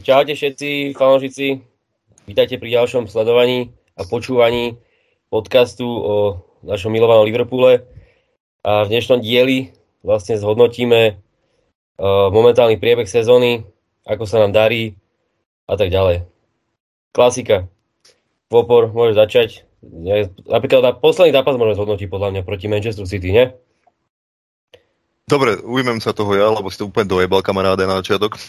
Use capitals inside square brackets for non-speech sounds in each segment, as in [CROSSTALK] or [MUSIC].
Čaute všetci fanúšici. Vítajte pri ďalšom sledovaní a počúvaní podcastu o našom milovanom Liverpoole. A v dnešnom dieli vlastne zhodnotíme uh, momentálny priebeh sezóny, ako sa nám darí a tak ďalej. Klasika. Vopor, môžeš začať. Napríklad na posledný zápas môžeme zhodnotiť podľa mňa proti Manchester City, nie? Dobre, ujmem sa toho ja, lebo si to úplne dojebal kamaráde na začiatok. [LAUGHS]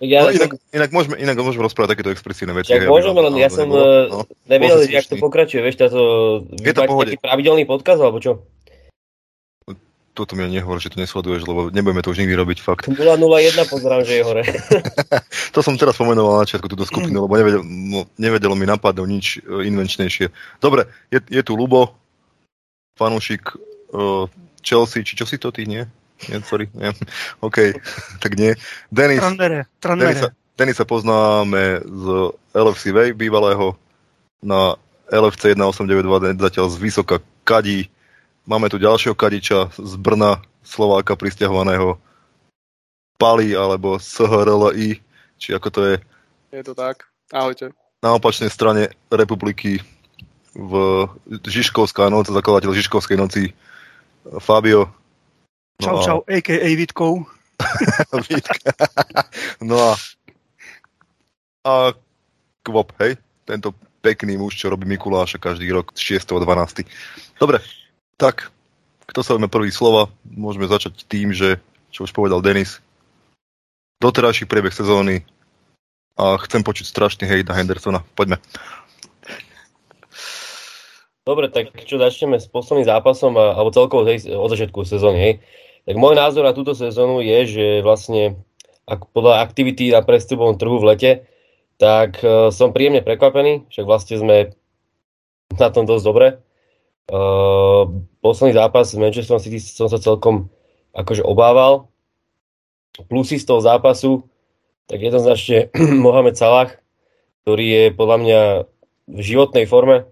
Ja no, inak, som... inak, môžeme, inak môžeme rozprávať takéto expresívne veci. Tak môžeme, len ja som no, nevedel, jak to pokračuje, vieš, táto... Je to taký pravidelný podkaz, alebo čo? Toto mi nehovor, že to nesleduješ, lebo nebudeme to už nikdy robiť, fakt. 001 pozerám, že je hore. [LAUGHS] to som teraz pomenoval na začiatku túto skupinu, [CLEARS THROAT] lebo nevedel, no, nevedelo mi napadnúť nič uh, invenčnejšie. Dobre, je, je tu Lubo, fanúšik uh, Chelsea, či čo si to ty, nie? Nie, sorry, nie. OK, tak nie. Denis, Trandere, Trandere. Denisa, Denisa poznáme z LFC Way bývalého na LFC 1892 zatiaľ z Vysoka kadí. Máme tu ďalšieho kadiča z Brna, Slováka pristahovaného Pali alebo SHRLI, či ako to je. Je to tak. Ahojte. Na opačnej strane republiky v Žižkovská noc, zakladateľ Žižkovskej noci Fabio Čau, no čau, a.k.a. [LAUGHS] Vitkov. no a, a Kvop, hej? Tento pekný muž, čo robí Mikuláša každý rok 6.12. Dobre, tak, kto sa prvý slova? Môžeme začať tým, že, čo už povedal Denis, doterajší priebeh sezóny a chcem počuť strašný hejt na Hendersona. Poďme. Dobre, tak čo začneme s posledným zápasom, alebo celkovo od začiatku sezóny, hej. Tak môj názor na túto sezónu je, že vlastne ak podľa aktivity na prestupovom trhu v lete, tak uh, som príjemne prekvapený, však vlastne sme na tom dosť dobre. Uh, posledný zápas s Manchester City som sa celkom akože obával. Plusy z toho zápasu, tak jednoznačne [CLEARS THROAT] Mohamed Salah, ktorý je podľa mňa v životnej forme.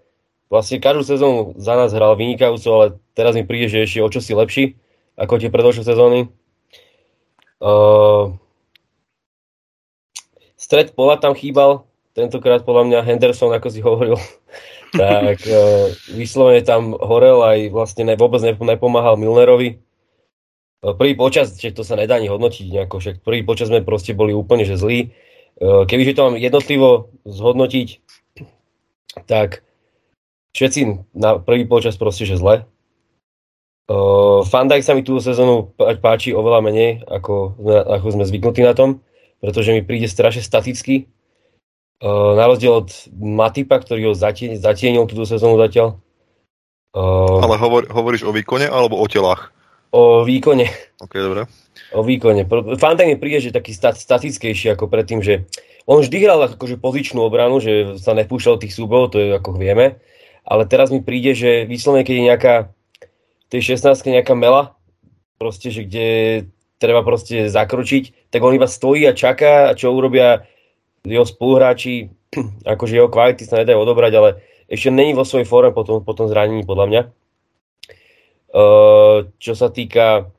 Vlastne každú sezónu za nás hral vynikajúco, ale teraz mi príde, že ešte o čosi lepší ako tie predošlé sezóny. Uh, stred pola tam chýbal, tentokrát podľa mňa Henderson, ako si hovoril, [LAUGHS] tak uh, vyslovene tam horel aj vlastne ne, vôbec nepomáhal Milnerovi. Uh, prvý počas, že to sa nedá ani hodnotiť nejako, však prvý počas sme proste boli úplne že zlí. Uh, kebyže to mám jednotlivo zhodnotiť, tak všetci na prvý počas proste že zle. Uh, Fandaj sa mi túto sezónu páči oveľa menej, ako, ako sme zvyknutí na tom, pretože mi príde strašne staticky. Uh, na rozdiel od Matipa, ktorý ho zatien, zatienil túto sezónu zatiaľ. Uh, Ale hovor, hovoríš o výkone alebo o telách? O výkone. Ok, dobre. O výkone. Fandaj mi príde, že taký stat, statickejší ako predtým, že on vždy hral akože pozičnú obranu, že sa nepúšťal tých súbov, to je ako vieme. Ale teraz mi príde, že vyslovene, keď je nejaká tej 16 nejaká mela, proste, že kde treba proste zakročiť, tak on iba stojí a čaká, čo urobia jeho spoluhráči, [CLEARS THROAT] akože jeho kvality sa nedajú odobrať, ale ešte není vo svojej forme po tom, po tom zranení, podľa mňa. Uh, čo sa týka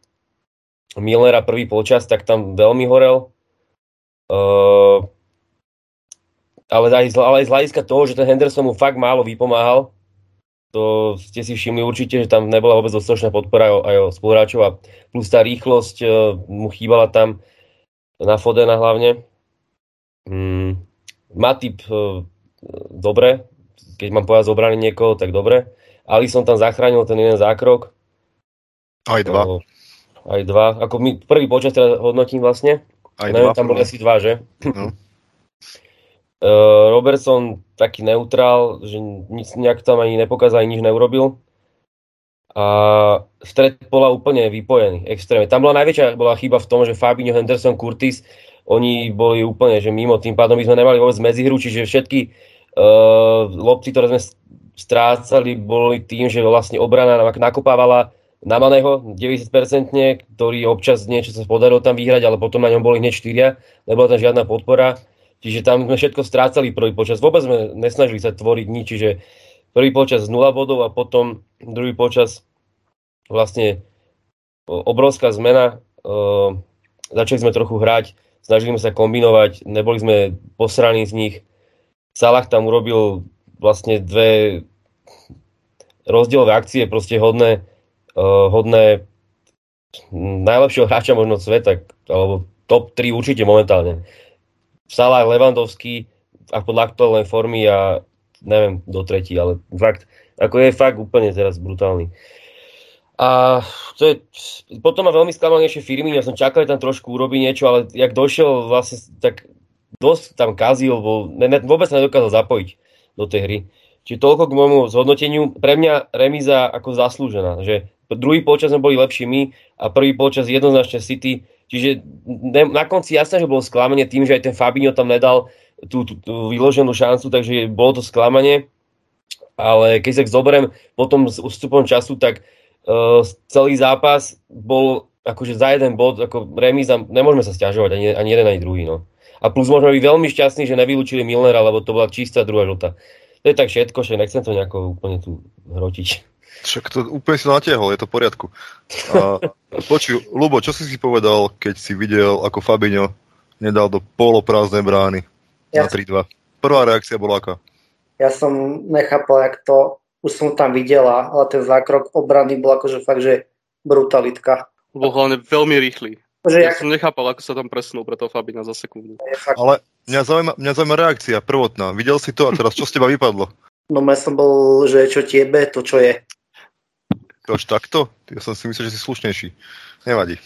Millera prvý počas, tak tam veľmi horel. Uh, ale, aj, ale aj z hľadiska toho, že ten Henderson mu fakt málo vypomáhal, to ste si všimli určite, že tam nebola vôbec dostatočná podpora aj o spoluhráčov a plus tá rýchlosť uh, mu chýbala tam na Fodena hlavne. Mm, Matip uh, dobre, keď mám povedať z obrany niekoho, tak dobre. Ali som tam zachránil ten jeden zákrok. Aj dva. Uh, aj dva. Ako my prvý počas teda hodnotím vlastne. Aj Neviem, dva. Tam boli asi dva, že? No. [LAUGHS] Robertson taký neutrál, že nic, nejak tam ani nepokázal, nič neurobil. A stred bola úplne vypojený, extrémne. Tam bola najväčšia bola chyba v tom, že Fabinho, Henderson, Curtis, oni boli úplne že mimo, tým pádom by sme nemali vôbec medzihru, čiže všetky uh, lopty, ktoré sme strácali, boli tým, že vlastne obrana nakopávala na Maného 90%, ktorý občas niečo sa podarilo tam vyhrať, ale potom na ňom boli hneď 4, nebola tam žiadna podpora Čiže tam sme všetko strácali prvý počas. Vôbec sme nesnažili sa tvoriť nič, čiže prvý počas 0 bodov a potom druhý počas vlastne obrovská zmena. začali sme trochu hrať snažili sme sa kombinovať, neboli sme posraní z nich. Salah tam urobil vlastne dve rozdielové akcie, proste hodné, uh, hodné najlepšieho hráča možno sveta, alebo top 3 určite momentálne. Salah, Levandovský a podľa aktuálnej formy a neviem, do tretí, ale fakt, ako je fakt úplne teraz brutálny. A to je, potom ma veľmi sklamal ešte firmy, ja som čakal, tam trošku urobiť niečo, ale jak došiel vlastne, tak dosť tam kazil, bol, ne, ne, vôbec sa nedokázal zapojiť do tej hry. Čiže toľko k môjmu zhodnoteniu. Pre mňa remíza ako zaslúžená, že druhý polčas sme boli lepší my a prvý polčas jednoznačne City. Čiže na konci jasné, že bolo sklamanie tým, že aj ten Fabinho tam nedal tú, tú, tú vyloženú šancu, takže bolo to sklamanie. Ale keď sa zoberiem potom s ústupom času, tak uh, celý zápas bol akože za jeden bod, ako remíza, nemôžeme sa stiažovať ani, ani jeden, ani druhý. No. A plus môžeme byť veľmi šťastní, že nevylúčili Milnera, lebo to bola čistá druhá žlta. To je tak všetko, že nechcem to nejako úplne tu hrotiť. Však to úplne si natiahol, je to v poriadku. A, počuj, Lubo, čo si si povedal, keď si videl, ako Fabinho nedal do poloprázdnej brány ja. na 3-2? Prvá reakcia bola aká? Ja som nechápal, jak to, už som tam videla, ale ten zákrok obrany bol akože fakt, že brutalitka. Bol hlavne veľmi rýchly. Že ja jak... som nechápal, ako sa tam presunul pre toho Fabina za sekundu. Ale mňa zaujíma, mňa zaujíma reakcia prvotná. Videl si to a teraz čo z teba vypadlo? No ja som bol, že čo tiebe, to čo je. Až takto? Ja som si myslel, že si slušnejší. Nevadí.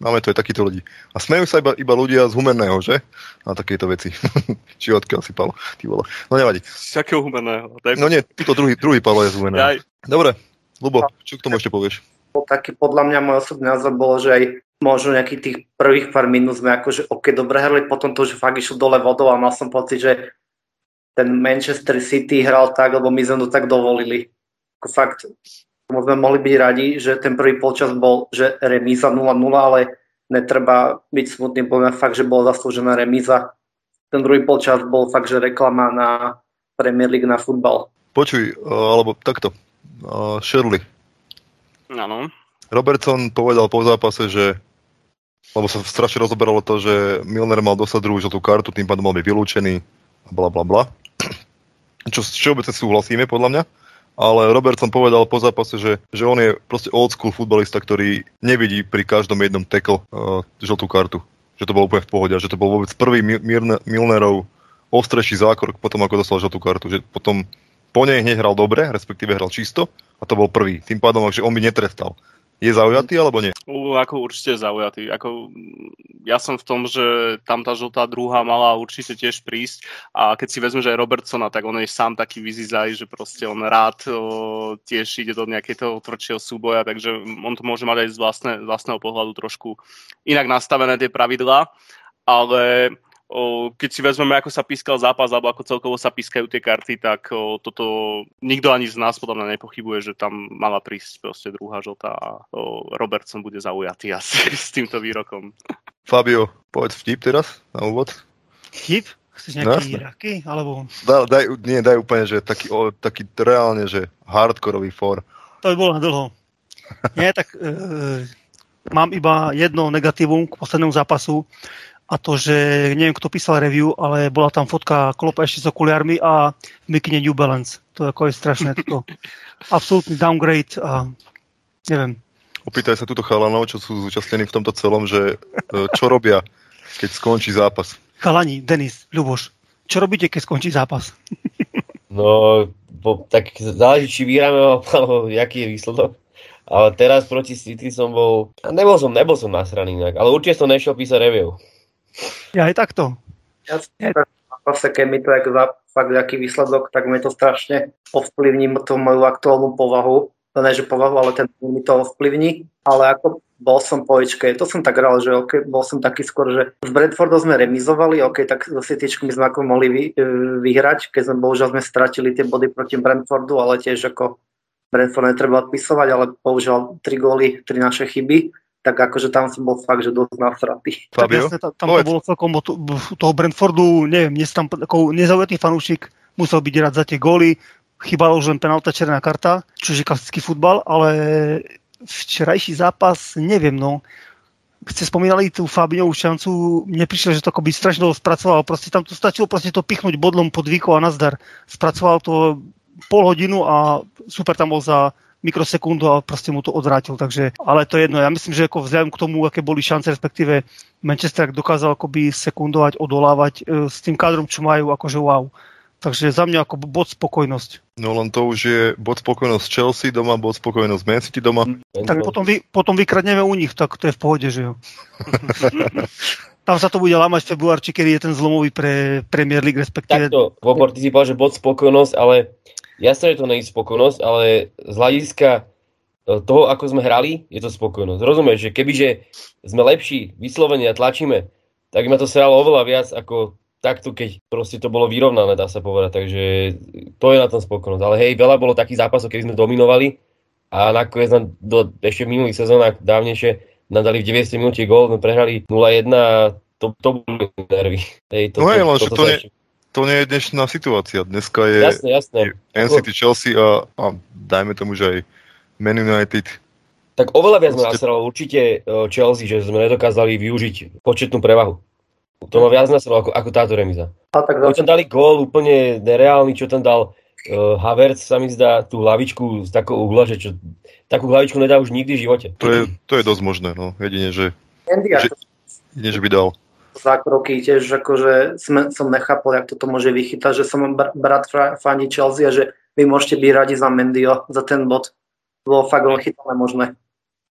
Máme tu aj takýchto ľudí. A smejú sa iba, iba ľudia z humenného, že? Na takéto veci. [LAUGHS] Či odkiaľ si Palo, ty vole. No nevadí. Z akého humenného? No nie, týto druhý, druhý Palo je z humenného. Dobre, Lubo, čo k tomu ešte povieš? Taký podľa mňa môj osobný názor bolo, že aj možno nejakých tých prvých pár minút sme akože ok, dobre hrali, potom to už fakt išlo dole vodou a mal som pocit, že ten Manchester City hral tak, lebo my sme to tak dovolili. Ako fakt, sme mohli byť radi, že ten prvý polčas bol, že remíza 0-0, ale netreba byť smutný, poviem fakt, že bola zaslúžená remíza. Ten druhý polčas bol fakt, že reklama na Premier League na futbal. Počuj, alebo takto, Shirley. Áno. Robertson povedal po zápase, že lebo sa strašne rozoberalo to, že Milner mal dostať druhú žltú kartu, tým pádom mal byť vylúčený a bla bla bla. [CLEARS THROAT] Čo všeobecne súhlasíme, podľa mňa. Ale Robertson povedal po zápase, že, že on je proste old school futbalista, ktorý nevidí pri každom jednom tackle uh, žltú kartu. Že to bolo úplne v pohode, že to bol vôbec prvý Milnerov ostrejší zákrok potom, ako dostal žltú kartu. Že potom po nej hneď hral dobre, respektíve hral čisto a to bol prvý. Tým pádom, že on by netrestal. Je zaujatý alebo nie? U, ako určite zaujatý. Ako, ja som v tom, že tam tá žltá druhá mala určite tiež prísť a keď si vezme, že aj Robertsona, tak on je sám taký vyzizaj, že proste on rád o, tiež ide do nejakého tvrdšieho súboja, takže on to môže mať aj z, vlastné, vlastného pohľadu trošku inak nastavené tie pravidlá, ale keď si vezmeme, ako sa pískal zápas, alebo ako celkovo sa pískajú tie karty, tak toto nikto ani z nás podľa mňa nepochybuje, že tam mala prísť proste druhá žltá a Robertson bude zaujatý [LAUGHS] asi s týmto výrokom. Fabio, povedz vtip teraz na úvod. Vtip? Chceš nejaký no, raky? Alebo... Daj, daj, nie, daj úplne, že taký, o, taký reálne, že hardkorový for. To by bolo na dlho. Nie, tak e, mám iba jedno negatívum k poslednému zápasu a to, že neviem, kto písal review, ale bola tam fotka Klopa ešte s okuliarmi a v mikine New Balance. To ako je strašné. To [LAUGHS] absolútny downgrade a neviem. Opýtaj sa túto chalanov, čo sú zúčastnení v tomto celom, že e, čo robia, keď skončí zápas. Chalani, Denis, Ľuboš, čo robíte, keď skončí zápas? [LAUGHS] No, po, tak záleží, či vyhráme, alebo aký je výsledok. Ale teraz proti City som bol... Nebol som, nebol som nasraný inak, ale určite som nešiel písať review. Ja aj takto. Ja zase, keď mi to za fakt nejaký výsledok, tak mi to strašne ovplyvní tú moju aktuálnu povahu. To ne, že povahu, ale ten mi to ovplyvní. Ale ako bol som po Ečke, to som tak hral, že okay, bol som taký skôr, že s Bradfordom sme remizovali, ok, tak so Cityčkami sme ako mohli vy, e, vyhrať, keď sme bohužiaľ sme stratili tie body proti Brentfordu, ale tiež ako Brentford netreba odpisovať, ale bohužiaľ tri góly, tri naše chyby tak akože tam som bol fakt, že dosť nasratý. [LAUGHS] Fabio? Tak jasne, tam, tam to bolo celkom to, toho Brentfordu, neviem, dnes tam ako nezaujatý fanúšik musel byť rád za tie góly, chýbalo už len penálta černá karta, čo je klasický futbal, ale včerajší zápas, neviem, no, ste spomínali tú Fabiňovú šancu, mne prišlo, že to akoby strašne dlho spracoval. Proste tam to stačilo proste to pichnúť bodlom pod výko a nazdar. Spracoval to pol hodinu a super tam bol za mikrosekundu a proste mu to odvrátil. Takže, ale to je jedno. Ja myslím, že ako vzhľadom k tomu, aké boli šance, respektíve Manchester dokázal akoby sekundovať, odolávať e, s tým kádrom, čo majú, akože wow. Takže za mňa ako bod spokojnosť. No len to už je bod spokojnosť Chelsea doma, bod spokojnosť Man City doma. Tak potom, vy, potom vykradneme u nich, tak to je v pohode, že jo. [LAUGHS] Tam sa to bude lámať v februárči, kedy je ten zlomový pre Premier League, respektíve... Takto, Vobor, ty si povedal, že bod spokojnosť, ale jasne, že to nie je spokojnosť, ale z hľadiska e, toho, ako sme hrali, je to spokojnosť. Rozumieš, že kebyže sme lepší, vyslovene a tlačíme, tak ma to sralo oveľa viac ako takto, keď proste to bolo vyrovnané, dá sa povedať. Takže to je na tom spokojnosť. Ale hej, veľa bolo takých zápasov, keď sme dominovali a nakoniec nám do, ešte v minulých sezónach dávnejšie nám dali v 90 minúte gól, sme prehrali 0-1 a to, to boli nervy. Hej, to, no hej, len to, to, to, nie, to nie je dnešná situácia. Dneska je jasné, jasné. NCT Chelsea a, a dajme tomu, že aj Man United. Tak oveľa viac sme nasralo určite e, Chelsea, že sme nedokázali využiť početnú prevahu. To má viac nasralo ako, ako táto remiza. A tak tam dali gól úplne nereálny, čo tam dal uh, Havertz sa mi zdá tú hlavičku z takou uhla, že čo, takú hlavičku nedá už nikdy v živote. To je, to je dosť možné, no. Jedine, že, že, jedine, že by dal zákroky tiež, akože sme, som nechápal, jak toto môže vychytať, že som br- brat fani Chelsea a že vy môžete byť radi za Mendio, za ten bod. Bolo fakt len chytané možné.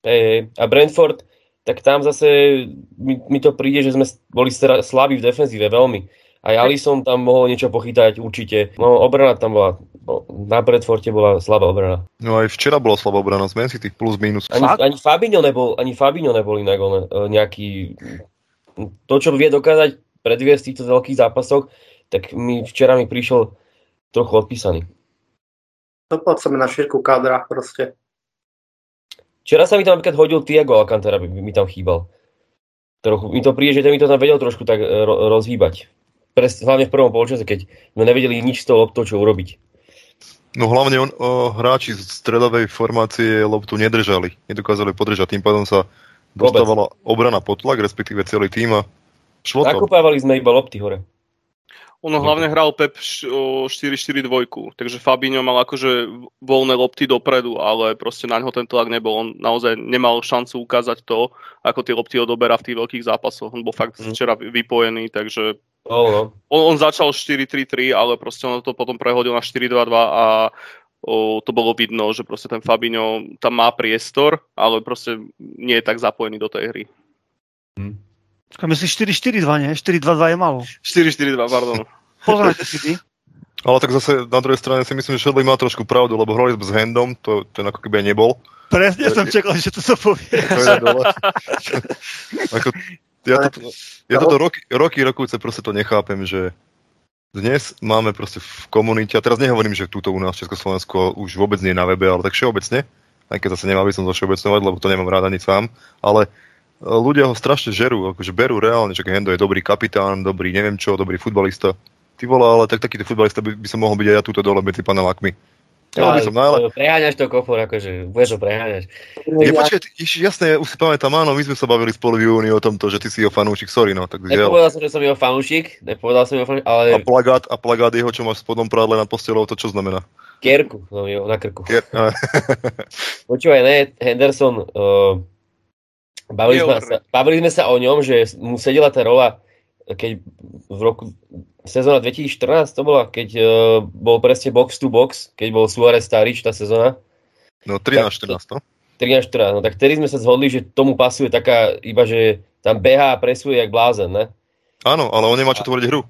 Hej, hej. A Brentford, tak tam zase mi, mi to príde, že sme boli slabí v defenzíve veľmi. Aj Alison tam mohol niečo pochytať určite. No, obrana tam bola, no, na Bradforte bola slabá obrana. No aj včera bola slabá obrana z Man City, plus minus. Ani, ani Fabinho nebol, ani Fabinho nebol inak on, e, nejaký... To, čo vie dokázať predviesť v týchto veľkých zápasoch, tak mi včera mi prišiel trochu odpísaný. To poďme na šírku kádra proste. Včera sa mi tam napríklad hodil Tiago Alcantara, by mi tam chýbal. Trochu, mi to príde, že ten mi to tam vedel trošku tak e, ro- rozhýbať. Pres, hlavne v prvom polčase, keď sme nevedeli nič z toho loptou, čo urobiť. No hlavne on, o, hráči z stredovej formácie loptu nedržali, nedokázali podržať, tým pádom sa dostávala obrana pod tlak, respektíve celý tým a šlo to. Sme iba lopty hore. Ono hlavne hral Pep 4-4-2, takže Fabinho mal akože voľné lopty dopredu, ale proste na ňo ten tlak nebol. On naozaj nemal šancu ukázať to, ako tie lopty odoberá v tých veľkých zápasoch. On bol fakt mm. včera vypojený, takže oh, no. on, on začal 4-3-3, ale proste on to potom prehodil na 4-2-2 a o, to bolo vidno, že proste ten Fabinho tam má priestor, ale proste nie je tak zapojený do tej hry. Mm. Myslíš 4-4-2, nie? 4-2-2 je malo. 4-4-2, pardon. [LAUGHS] Pozrite si ty. Ale tak zase na druhej strane si myslím, že Shedley má trošku pravdu, lebo hrali sme s Handom, to ten ako keby aj nebol. Presne som čakal, že to sa povie. [LAUGHS] [LAUGHS] Ako, ja, to, ja toto roky, roky, rokujúce proste to nechápem, že dnes máme proste v komunite, a teraz nehovorím, že túto u nás v Československu už vôbec nie je na webe, ale tak všeobecne, aj keď zase nemá by som to všeobecnovať, lebo to nemám rád ani sám, ale ľudia ho strašne žerú, akože berú reálne, že Hendo je dobrý kapitán, dobrý neviem čo, dobrý futbalista. Ty volá, ale tak takýto futbalista by, by som mohol byť aj ja túto dole medzi panelákmi. Ja, by som najle... Preháňaš to kofor, akože budeš to preháňať. Ja, počkaj, jasné, už si pamätám, áno, my sme sa bavili spolu v júni o tomto, že ty si jeho fanúšik, sorry, no. Tak nepovedal som, že som jeho fanúšik, nepovedal som jeho fanúšik, ale... A plagát, a plagát jeho, čo máš v spodnom prádle nad postelou, to čo znamená? Kierku, no jo, na krku. Kier... [LAUGHS] Počúvaj, ne, Henderson, uh, Bavili sme, sa, bavili sme sa o ňom, že mu sedela tá rola, keď v roku sezóna 2014 to bola, keď uh, bol presne box to box, keď bol Suarez Starič tá sezóna. No 13-14, no. 13-14, no tak vtedy sme sa zhodli, že tomu pasuje taká, iba že tam beha a presuje jak blázen, ne? Áno, ale on nemá čo tvoriť hru.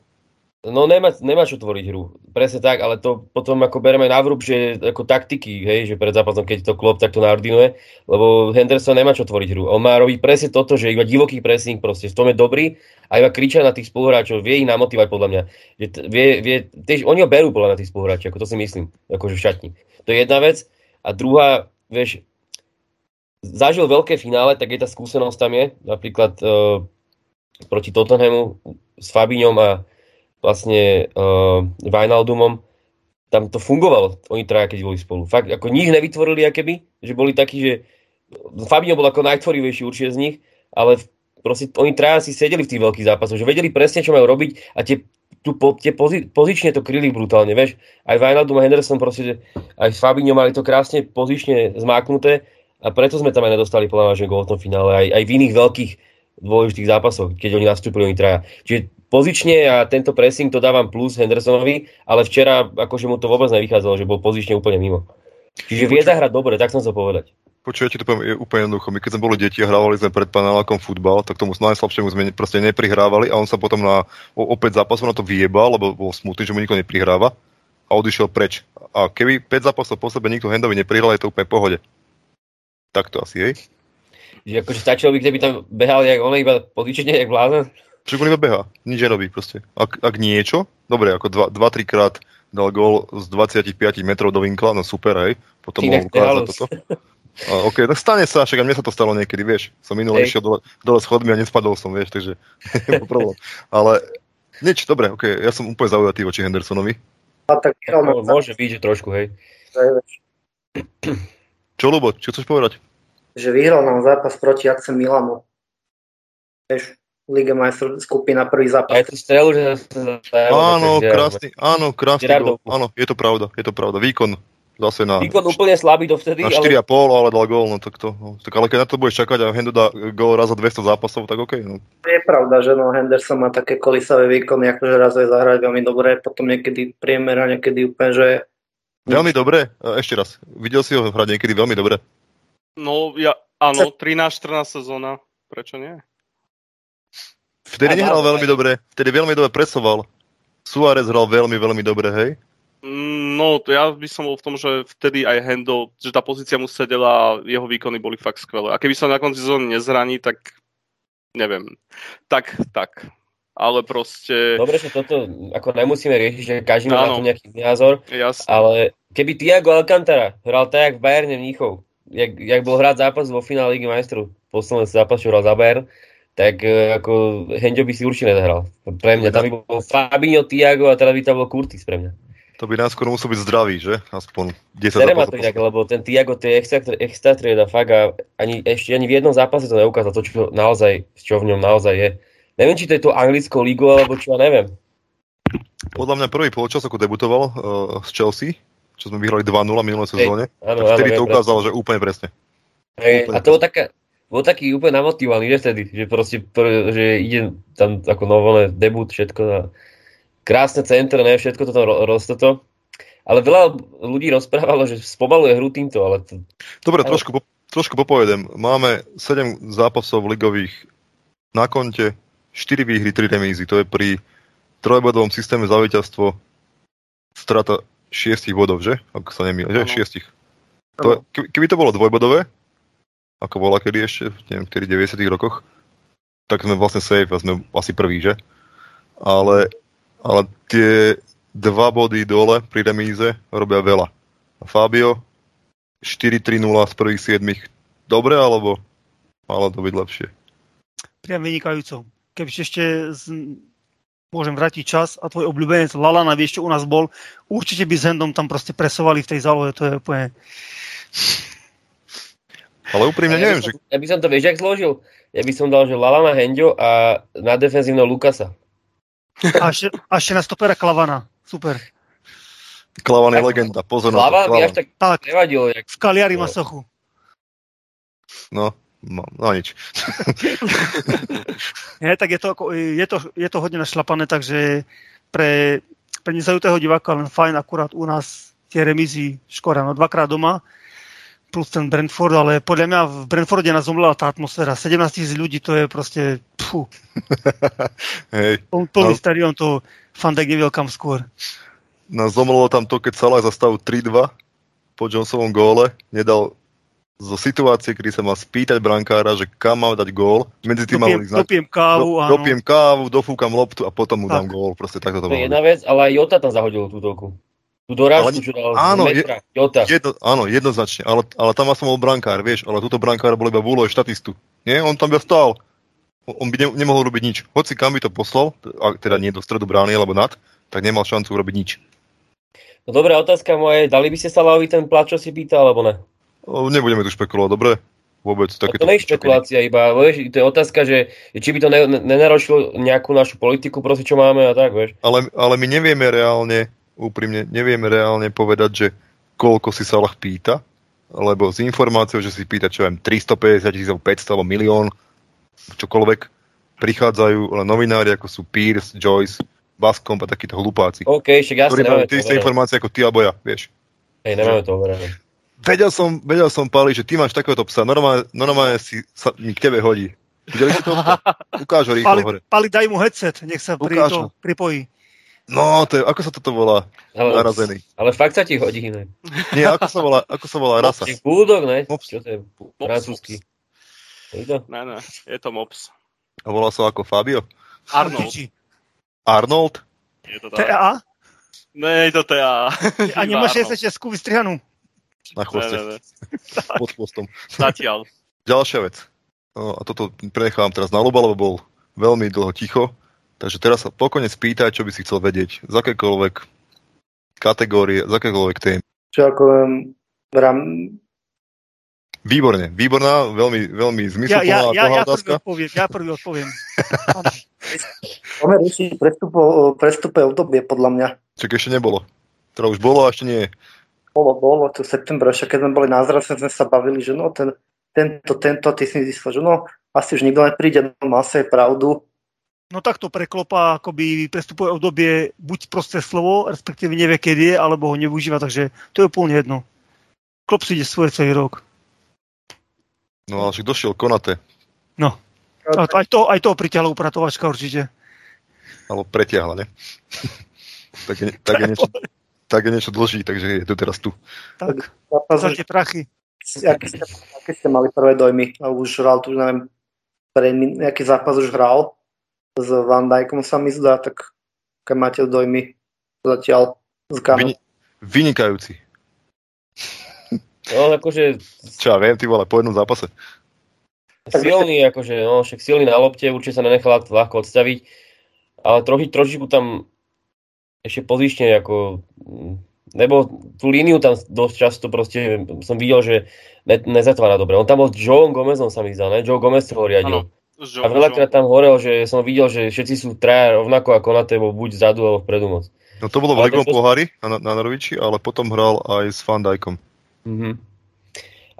No nemá, nemá čo tvoriť hru. Presne tak, ale to potom ako bereme na vrúb, že ako taktiky, hej, že pred zápasom, keď to klop takto naordinuje, lebo Henderson nemá čo tvoriť hru. On má robiť presne toto, že iba divoký pressing proste, v tom je dobrý a iba kriča na tých spoluhráčov, vie ich namotivovať podľa mňa. Že t- vie, vie, tiež, oni ho berú podľa na tých spoluhráčov, ako to si myslím, akože v šatni. To je jedna vec. A druhá, vieš, zažil veľké finále, tak je tá skúsenosť tam je, napríklad uh, proti Tottenhamu s Fabiňom a vlastne uh, Wijnaldumom, tam to fungovalo, oni traja, keď boli spolu. Fakt, ako nich nevytvorili, keby, že boli takí, že Fabinho bol ako najtvorivejší určite z nich ale proste oni traja si sedeli v tých veľkých zápasoch, že vedeli presne, čo majú robiť a tie, tu, po, tie pozi, pozične to kryli brutálne, vieš. Aj Wijnaldum a Henderson proste, aj Fabinho mali to krásne pozične zmáknuté a preto sme tam aj nedostali podľa že gol v tom finále, aj, aj v iných veľkých dôležitých zápasoch, keď oni nastúpili, oni traja. Čiže pozične a tento pressing to dávam plus Hendersonovi, ale včera akože mu to vôbec nevychádzalo, že bol pozične úplne mimo. Čiže vie zahrať dobre, tak som sa povedať. Počuj, ja ti to poviem, je úplne jednoducho. My keď sme boli deti a hrávali sme pred panelákom futbal, tak tomu najslabšiemu sme proste neprihrávali a on sa potom na opäť zápasov na to vyjebal, lebo bol smutný, že mu nikto neprihráva a odišiel preč. A keby 5 zápasov po sebe nikto Hendovi neprihral, je to úplne pohode. Tak to asi, hej? Že akože stačilo by, keby tam behal jak on iba podičenie, jak blázon? Čo on iba beha, nič nerobí proste. Ak, ak niečo, dobre, ako 2-3 krát dal gól z 25 metrov do vinkla, no super, hej. Potom mohol ukázať toto. A, OK, tak stane sa, však aj mne sa to stalo niekedy, vieš. Som minulý išiel dole, dole schodmi a nespadol som, vieš, takže [LAUGHS] problém. Ale nič, dobre, OK, ja som úplne zaujatý voči Hendersonovi. A tak no, môže byť, že trošku, hej. Čo, Lubo, čo chceš povedať? Že vyhral nám zápas proti AC Milanu. Vieš, Liga majstrov skupina prvý zápas. Aj to strelu, že... Áno, krásny, áno, krásny Áno, je to pravda, je to pravda. Výkon zase na... Výkon úplne slabý dovtedy, Na 4,5, ale... ale dal gól, no tak to... No, tak ale keď na to budeš čakať a Hendo dá gól raz za 200 zápasov, tak OK. No. Je pravda, že no Henderson má také kolisavé výkony, akože raz vie zahrať veľmi dobre, potom niekedy priemer a niekedy úplne, že... Veľmi dobre? Ešte raz. Videl si ho hrať niekedy veľmi dobre? No, ja, áno, 13-14 sezóna. Prečo nie? Vtedy nehral veľmi dobre, vtedy veľmi dobre presoval. Suárez hral veľmi, veľmi dobre, hej? Mm, no, to ja by som bol v tom, že vtedy aj Hendo, že tá pozícia mu sedela a jeho výkony boli fakt skvelé. A keby sa na konci sezóny nezraní, tak neviem. Tak, tak. Ale proste... Dobre, že toto ako nemusíme riešiť, že každý má na to nejaký názor. Jasne. Ale keby Tiago Alcantara hral tak, jak v Bayerne Mníchov, jak, jak bol hrať zápas vo finále Ligy majstrov, posledný zápas, čo hral za Bayern, tak e, ako Hendio by si určite nezahral. Pre mňa tam by bol Fabinho, Tiago a teda by tam bol Curtis pre mňa. To by nás skôr musel byť zdravý, že? Aspoň 10 zápasov. to inak, lebo ten Tiago, to je extra, extra trieda, fakt a ani, ešte ani v jednom zápase to neukázal, to, čo naozaj, čo v ňom naozaj je. Neviem, či to je to anglickou ligu, alebo čo, ja neviem. Podľa mňa prvý polčas, ako debutoval uh, z Chelsea, čo sme vyhrali 2-0 minulé sezóne, áno, vtedy áno, to ukázalo, presne. že úplne presne. Hej, úplne a to bol taká, bol taký úplne namotivovaný, že vtedy, že proste, pr- že ide tam ako novolé debut, všetko a krásne centr, ne, všetko toto roste to. Ale veľa ľudí rozprávalo, že spomaluje hru týmto, ale... To... Dobre, ale... trošku, po, trošku popovedem. Máme 7 zápasov ligových na konte, 4 výhry, 3 remízy. To je pri trojbodovom systéme za víťazstvo strata 6 bodov, že? Ak sa nemýlim, že? 6. To, keby to bolo dvojbodové, ako bola kedy ešte, neviem, v 90 rokoch, tak sme vlastne safe a sme asi prví, že? Ale ale tie dva body dole pri remíze robia veľa. A Fabio 4-3-0 z prvých 7. Dobre, alebo malo to byť lepšie? Priam vynikajúco. Keby ešte z... môžem vrátiť čas a tvoj obľúbenec Lalana, vieš, čo u nás bol, určite by s Hendom tam proste presovali v tej zálohe, to je úplne... Ale úprimne ja neviem, som, že... Ja by som to, vieš, jak zložil? Ja by som dal, že Lalana Hendio a na defenzívno Lukasa. A ešte, a ešte na stopera Klavana. Super. Klavan je legenda, pozor na to. Klavan až tak, tak nevadil. Jak... V Kaliari má sochu. No, no, no nič. [LAUGHS] Nie, tak je to, je, to, je to hodne našlapané, takže pre, pre nezajutého diváka len fajn, akurát u nás tie remízy škoda. No dvakrát doma, plus ten Brentford, ale podľa mňa v Brentforde nás zomlela tá atmosféra. 17 tisíc ľudí, to je proste, pfu. [LAUGHS] Hej. Plný no. stadion, to Fandek neviel kam skôr. Nás zomrelo tam to, keď Salah zastavil 3-2 po Johnsovom góle, nedal zo situácie, kedy sa mal spýtať brankára, že kam má dať gól. Medzi tým dopiem, mal dopiem kávu, do, áno. Dopiem kávu, dofúkam loptu a potom mu tak. dám gól. Proste takto to, to je jedna vec, ale aj Jota tam zahodil tú toku. Tú dorážku, čo dal áno, metra, je, Jedno, áno, jednoznačne, ale, ale tam som bol brankár, vieš, ale túto brankár bol iba v úlohe štatistu. Nie, on tam by stál. On by ne, nemohol robiť nič. Hoci kam by to poslal, teda nie do stredu brány alebo nad, tak nemal šancu urobiť nič. No dobrá otázka moja dali by ste sa Laovi ten plat, čo si pýtal, alebo ne? O, nebudeme tu špekulovať, dobre? vôbec takéto... To nie je špekulácia iba, vieš, to je otázka, že či by to ne, nenarošilo nejakú našu politiku, proste čo máme a tak, vieš. Ale, ale my nevieme reálne, úprimne, nevieme reálne povedať, že koľko si Salah pýta, lebo z informáciou, že si pýta, čo viem, 350 tisíc, 500 alebo milión, čokoľvek, prichádzajú len novinári, ako sú Pierce, Joyce, Baskom a takíto hlupáci. OK, však jasne, nemáme tie isté informácie ako ty alebo ja, vieš. Hej, nemáme to overené. Vedel som, vedel som, Pali, že ty máš takéhoto psa, normálne, normálne si sa mi k tebe hodí. Videli si to? [LAUGHS] Ukáž ho rýchlo Pali, hore. Pali, daj mu headset, nech sa pri to, pripojí. No, to je, ako sa toto volá? Ale, Narazený. Ale fakt sa ti hodí, ne? Nie, ako sa volá, ako sa volá rasa? Bulldog, ne? Mops. Čo to je? Francúzsky. Je to? Ne, ne, je to mops. A volá sa ako Fabio? Arnold. Arnold? Je to tak. TA? Ne, je to TA. A nemáš ešte českú vystrihanú? Na chvoste. Ne, ne, ne. [LAUGHS] Pod chvostom. Zatiaľ. Ďalšia vec. No, a toto prenechávam teraz na Luba, lebo bol veľmi dlho ticho. Takže teraz sa pokojne spýtaj, čo by si chcel vedieť. Z akékoľvek kategórie, z akékoľvek tém. Čo ako um, ram... Výborne, výborná, veľmi, veľmi zmysluplná ja, ja, ja, ja prvý odpoviem, ja prvý odpoviem. Máme riešiť prestupové obdobie, podľa mňa. Čak ešte nebolo. Teda už bolo a ešte nie je. Bolo, bolo, to v septembre, ešte keď sme boli na zrase, sme sa bavili, že no, ten, tento, tento, ty si získal, že no, asi už nikto nepríde, no má sa pravdu, No tak to preklopá akoby prestupové obdobie buď prosté slovo, respektíve nevie, kedy je, alebo ho nevyužíva, takže to je úplne jedno. Klop si ide svoje celý rok. No ale však došiel Konate. No. Aj, to, aj to pritiahla upratovačka určite. Alebo pretiahla, ne? [LAUGHS] tak, je, tak, je niečo, tak je niečo dlží, takže je to teraz tu. Tak, za tie prachy. Aké ste, aké ste mali prvé dojmy? A už hral tu, neviem, pre nejaký zápas už hral? S Van Dijkom sa mi zdá, tak keď máte dojmy zatiaľ z Vy, vynikajúci. No, akože... Čo ja viem, ty vole, po jednom zápase. Silný, akože, no, však silný na lopte, určite sa nenechal ľahko odstaviť, ale troši, trošičku tam ešte pozične, ako, nebo tú líniu tam dosť často proste som videl, že ne, nezatvára dobre. On tam bol s Joe Gomezom sa mi zdá, ne? Joe Gomez ho riadil. Ano. A veľakrát tam horel, že som videl, že všetci sú traja rovnako ako na tebo, buď vzadu alebo vpredu moc. No to bolo v Legom to... pohári na, na Norviči, ale potom hral aj s Van Dijkom. Mm-hmm.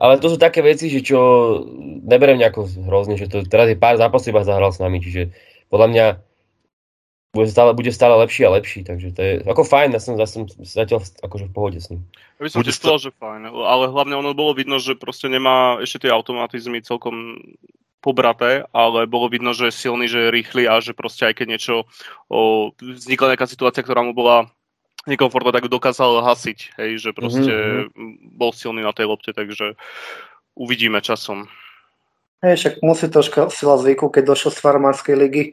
Ale to sú také veci, že čo neberiem nejako hrozne, že to teraz je pár zápasov iba zahral s nami, čiže podľa mňa bude stále, bude stále lepší a lepší, takže to je ako fajn, ja som, ja som zatiaľ akože v pohode s ním. Ja by som tiež sta- že fajn, ale hlavne ono bolo vidno, že proste nemá ešte tie automatizmy celkom pobraté, ale bolo vidno, že je silný, že je rýchly a že proste aj keď niečo o, vznikla nejaká situácia, ktorá mu bola nekomfortná, tak dokázal hasiť, hej, že proste mm-hmm. bol silný na tej lopte, takže uvidíme časom. Hej, však musí troška sila zvyku, keď došiel z farmárskej ligy.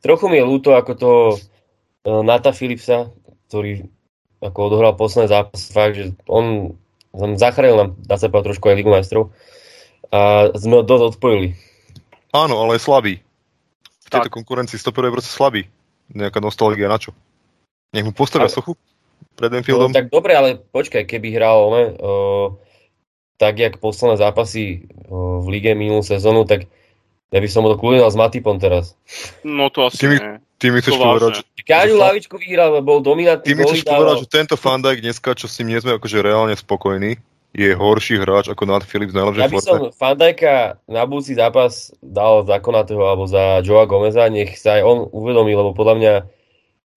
Trochu mi je ľúto, ako to uh, Nata Philipsa, ktorý ako odohral posledný zápas, fakt, že on zachránil nám, dá sa povedať, trošku aj Ligu majstrov a sme ho dosť odpojili. Áno, ale je slabý. V tejto tak. konkurencii stoperov je proste slabý. Nejaká nostalgia na čo? Nech mu postavia ale... sochu pred Enfieldom. No, tak dobre, ale počkaj, keby hral ne, uh, tak, jak posledné zápasy uh, v lige minulú sezónu, tak ja by som ho to kľudne s Matipom teraz. No to asi ty mi, nie. Ty mi chceš povedať, že... Každú lavičku vyhral, bol dominantný. Ty mi chceš povedať, že tento Fandajk dneska, čo s ním nie sme akože reálne spokojní, je horší hráč ako Nat Phillips najlepšej Ja by som Fandajka na budúci zápas dal za Konateho alebo za Joa Gomeza, nech sa aj on uvedomí, lebo podľa mňa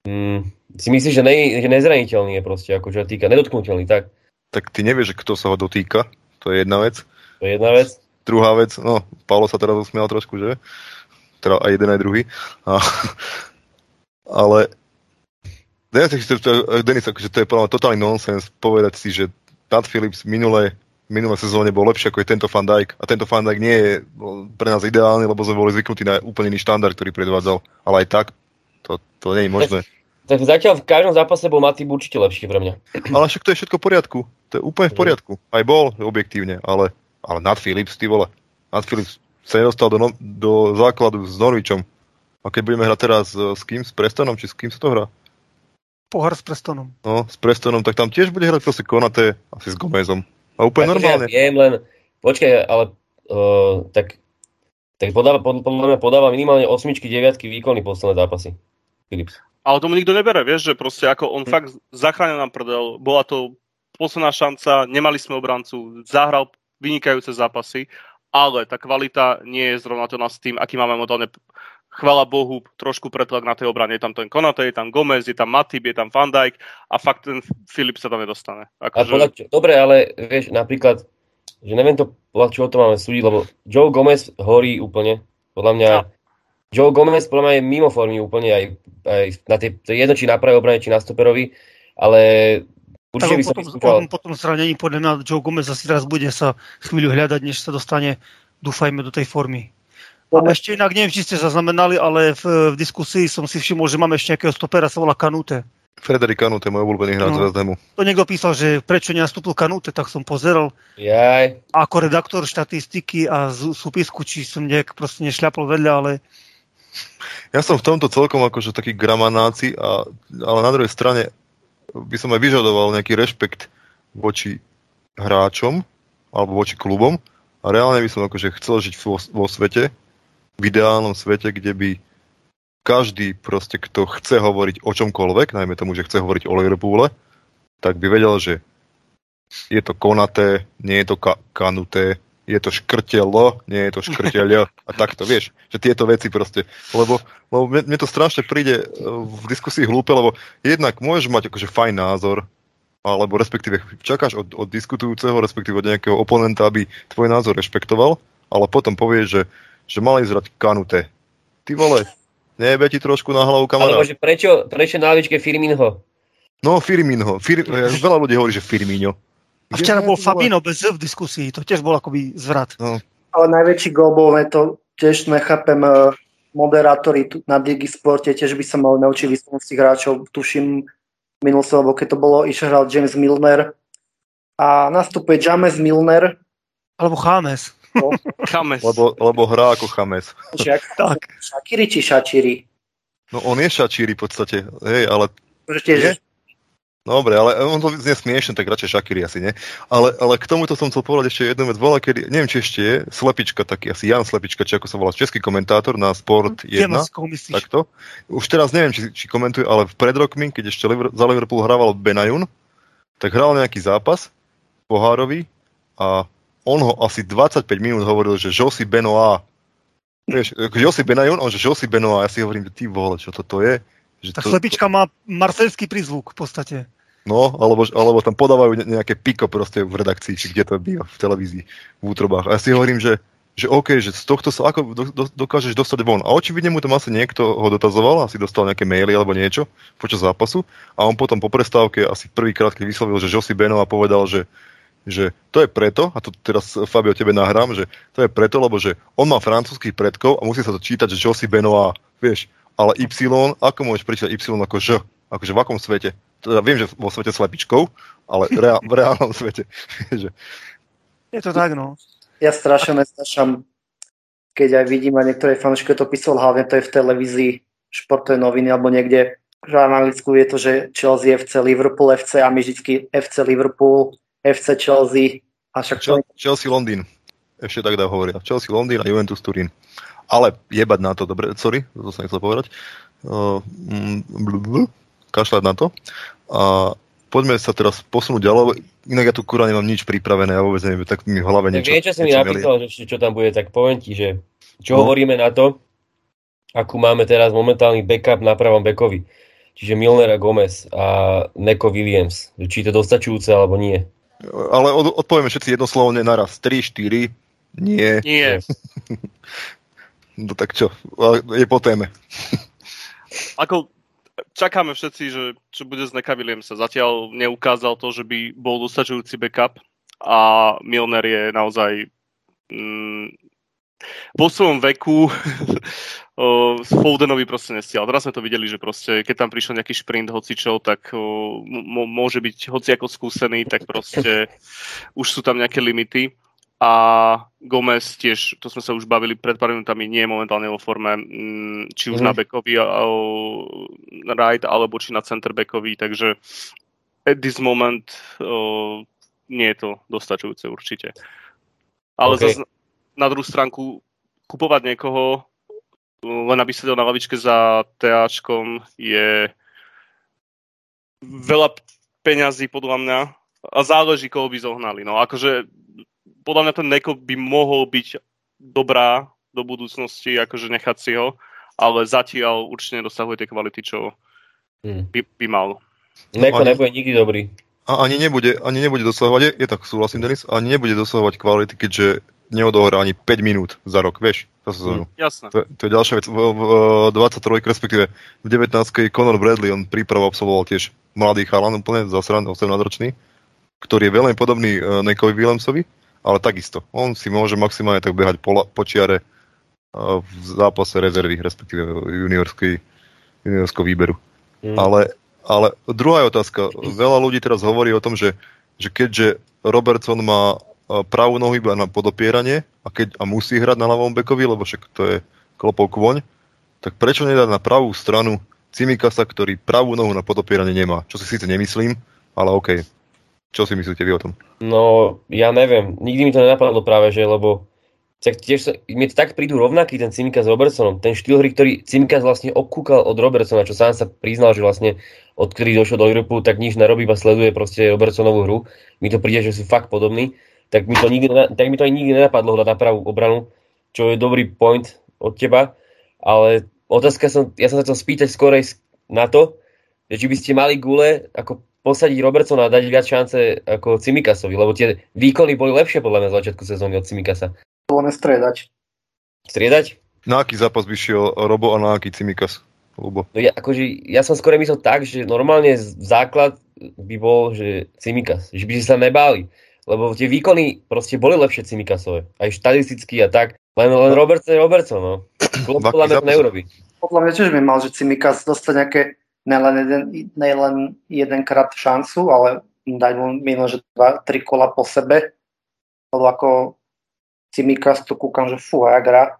mm, si myslíš, že, ne, že nezraniteľný je proste, ako čo týka, nedotknutelný, tak? Tak ty nevieš, kto sa ho dotýka, to je jedna vec. To je jedna vec. Druhá vec, no, Paolo sa teraz usmial trošku, že? Teda aj jeden, aj druhý. A, ale Denis, akože to je podľa totálny nonsens povedať si, že Pat Phillips minulé, minulé sezóne bol lepší ako je tento Van Dijk. A tento Van Dijk nie je pre nás ideálny, lebo sme boli zvyknutí na úplne iný štandard, ktorý predvádzal. Ale aj tak, to, to nie je možné. Tak, tak zatiaľ v každom zápase bol Matip určite lepší pre mňa. [CLEARS THROAT] Ale však to je všetko v poriadku. To je úplne v mhm. poriadku. Aj bol, objektívne, ale, ale nad Philips, ty vole. Nad Philips sa nedostal do, no, do základu s Norvičom. A keď budeme hrať teraz s kým? S Prestonom? Či s kým sa to hrá? Pohár s Prestonom. No, s Prestonom, tak tam tiež bude hrať proste Konate asi s Gomezom. A úplne tak, normálne. Ja viem, len počkaj, ale uh, tak, tak podáva, pod, podľa mňa podáva minimálne osmičky, deviatky výkony posledné zápasy. Philips. Ale tomu nikto nebere, vieš, že proste ako on hm. fakt zachránil nám prdel, bola to posledná šanca, nemali sme obrancu, zahral vynikajúce zápasy, ale tá kvalita nie je zrovna to s tým, aký máme modelne chvala Bohu, trošku pretlak na tej obrane. Je tam ten Konate, je tam Gomez, je tam Matip, je tam Van Dijk a fakt ten Filip sa tam nedostane. Ako, podľa, že... Dobre, ale vieš, napríklad, že neviem to, podľa čoho to máme súdiť, lebo Joe Gomez horí úplne. Podľa mňa no. Joe Gomez podľa mňa je mimo formy úplne aj, aj na tej, to je jedno, či na pravej obrane, či na stoperovi, ale určite by som potom, potom zranení podľa mňa Joe Gomez asi raz bude sa chvíľu hľadať, než sa dostane, dúfajme, do tej formy. A ešte inak, neviem, či ste zaznamenali, ale v, v diskusii som si všimol, že máme ešte nejakého stopera, sa volá Kanute. Frederik Kanute, môj obľúbený hráč no. z To niekto písal, že prečo nenastúpil Kanute, tak som pozeral. Jaj. Ako redaktor štatistiky a z súpisku, či som nejak proste nešľapol vedľa, ale... Ja som v tomto celkom akože taký gramanáci, a, ale na druhej strane by som aj vyžadoval nejaký rešpekt voči hráčom alebo voči klubom a reálne by som akože chcel žiť vo, vo svete, v ideálnom svete, kde by každý proste, kto chce hovoriť o čomkoľvek, najmä tomu, že chce hovoriť o Liverpoole, tak by vedel, že je to konaté, nie je to ka- kanuté, je to škrtelo, nie je to škrteľo a takto, vieš, že tieto veci proste, lebo, lebo mne, mne to strašne príde e, v diskusii hlúpe, lebo jednak môžeš mať akože fajn názor, alebo respektíve čakáš od, od diskutujúceho, respektíve od nejakého oponenta, aby tvoj názor rešpektoval, ale potom povieš, že že mali zrať kanute. Ty vole, nejebe ti trošku na hlavu kamarát. Alebo že prečo, prečo na lavičke Firminho? No, Firminho. Fir, veľa ľudí hovorí, že Firmino. A včera bol Fabino bez v diskusii, to tiež bol akoby zvrat. No. Ale najväčší gol bol, to tiež nechápem, e, moderátori na Digisporte tiež by sa mali naučiť výslednosti hráčov. Tuším, minul sa, lebo keď to bolo, išiel hral James Milner a nastupuje James Milner. Alebo Chames. No. [LAUGHS] Chames. Lebo, lebo hrá ako Chames. [LAUGHS] tak. Šakiri či Šačiri? No on je Šačiri v podstate, hej, ale... je? Dobre, ale on to znie smiešne, tak radšej Šakiri asi, nie? Ale, ale k tomuto som chcel povedať ešte jednu vec. Bola, kedy, neviem, či ešte je, Slepička, taký asi Jan Slepička, či ako sa volá, český komentátor na Sport 1. Takto. Už teraz neviem, či, či komentuje, ale v pred rokmi, keď ešte za Liverpool hrával Benajun, tak hral nejaký zápas pohárový a on ho asi 25 minút hovoril, že Josi Benoit. Vieš, Josi Benajon, on že Josi Benoit. Ja si hovorím, ty vole, čo toto je? Že tak to, slepička má marselský prízvuk v podstate. No, alebo, alebo tam podávajú nejaké piko proste v redakcii, či kde to býva v televízii, v útrobách. A ja si hovorím, že, že OK, že z tohto sa ako do, do, dokážeš dostať von. A očividne mu tam asi niekto ho dotazoval, asi dostal nejaké maily alebo niečo počas zápasu a on potom po prestávke asi prvýkrát, keď vyslovil, že Josi Benova povedal, že že to je preto, a to teraz Fabio tebe nahrám, že to je preto, lebo že on má francúzských predkov a musí sa to čítať, že Josi Benoit, vieš, ale Y, ako môžeš prečítať Y ako Ž, akože v akom svete? Teda viem, že vo svete slepičkov, ale reál, v reálnom svete. [LAUGHS] že... Je to tak, no. Ja strašne nesnašam, keď aj vidím a niektoré fanúšky to písal, hlavne to je v televízii, športové noviny alebo niekde, že v Anglicku je to, že Chelsea FC, Liverpool FC a my vždycky FC Liverpool, FC Chelsea. A však Chelsea, Chelsea Londýn. Ešte tak dá hovoria. Chelsea Londýn a Juventus Turín. Ale jebať na to, dobre, sorry, to som nechcel povedať. Uh, kašľať na to. A poďme sa teraz posunúť ďalej, inak ja tu kurá nemám nič pripravené, ja vôbec neviem, tak mi v hlave niečo... Vieš, čo si mi napísal, že čo tam bude, tak poviem ti, že čo no. hovoríme na to, akú máme teraz momentálny backup na pravom bekovi. Čiže Milner a Gomez a Neko Williams. Či je to dostačujúce alebo nie. Ale od, odpovieme všetci jednoslovne naraz. 3, 4, nie. Nie. [LAUGHS] no tak čo, je po téme. [LAUGHS] Ako čakáme všetci, že čo bude s Neka Williamsa. Zatiaľ neukázal to, že by bol dostačujúci backup a Milner je naozaj mm, vo svojom veku [LAUGHS] s Foldenovi proste nestial. Teraz sme to videli, že proste, keď tam prišiel nejaký šprint hocičov, tak m- môže byť hoci ako skúsený, tak proste už sú tam nejaké limity. A Gomez tiež, to sme sa už bavili pred pár minútami, nie je momentálne vo forme, mm, či už mm. na backovi right, alebo či na center backovi, takže at this moment o, nie je to dostačujúce určite. Ale okay. zase na druhú stránku kupovať niekoho, len aby sedel na lavičke za TAčkom, je veľa peňazí podľa mňa a záleží, koho by zohnali. No akože podľa mňa ten Neko by mohol byť dobrá do budúcnosti, akože nechať si ho, ale zatiaľ určite nedosahuje tie kvality, čo hmm. by, by mal. Neko ani, nebude nikdy dobrý. A ani nebude, ani nebude dosahovať, je, je tak súhlasím Denis, ani nebude dosahovať kvality, keďže neodohrá ani 5 minút za rok, vieš, za sezónu. Mm, jasné. To, to je ďalšia vec. V, v, v 23, respektíve v 19 Conor Bradley, on prípravu absolvoval tieč mladý chalan, úplne zasran, 18 ročný, ktorý je veľmi podobný uh, Nekovi Williamsovi, ale takisto. On si môže maximálne tak behať po, po čiare uh, v zápase rezervy, respektíve juniorskej, juniorského výberu. Mm. Ale, ale druhá je otázka. [CLEARS THROAT] Veľa ľudí teraz hovorí o tom, že, že keďže Robertson má pravú nohu iba na podopieranie a, keď, a musí hrať na ľavom bekovi, lebo však to je klopov kvoň, tak prečo nedať na pravú stranu Cimikasa, ktorý pravú nohu na podopieranie nemá? Čo si síce nemyslím, ale OK. Čo si myslíte vy o tom? No, ja neviem. Nikdy mi to nenapadlo práve, že lebo tak tiež sa, mi tak prídu rovnaký ten Cimikas s Robertsonom. Ten štýl hry, ktorý Cimikas vlastne okúkal od Robertsona, čo sám sa priznal, že vlastne odkedy došiel do Európu, tak nič nerobí, iba sleduje proste Robertsonovú hru. Mi to príde, že sú fakt podobní tak mi to, nikdy, tak mi to aj nikdy nenapadlo hľadať na pravú obranu, čo je dobrý point od teba, ale otázka som, ja som sa chcel spýtať skorej na to, že či by ste mali gule ako posadiť Robertsona a dať viac šance ako Cimikasovi, lebo tie výkony boli lepšie podľa mňa z začiatku sezóny od Cimikasa. Bolo striedať. Striedať? Na aký zápas by šiel Robo a na aký Cimikas? Lubo. No ja, akože, ja som skôr myslel tak, že normálne základ by bol, že Cimikas, že by si sa nebáli lebo tie výkony proste boli lepšie Cimikasové, aj štatisticky a tak, len, len Robertson je Robertson, no. [CLEARS THROAT] Klopp podľa mňa to neurobi. Podľa mňa tiež by mal, že Cimikas dostane nejaké nelen, jeden, nelen jedenkrát šancu, ale dať mu minimálne, že dva, tri kola po sebe, lebo ako Cimikas to kúkam, že fú, jak hrá.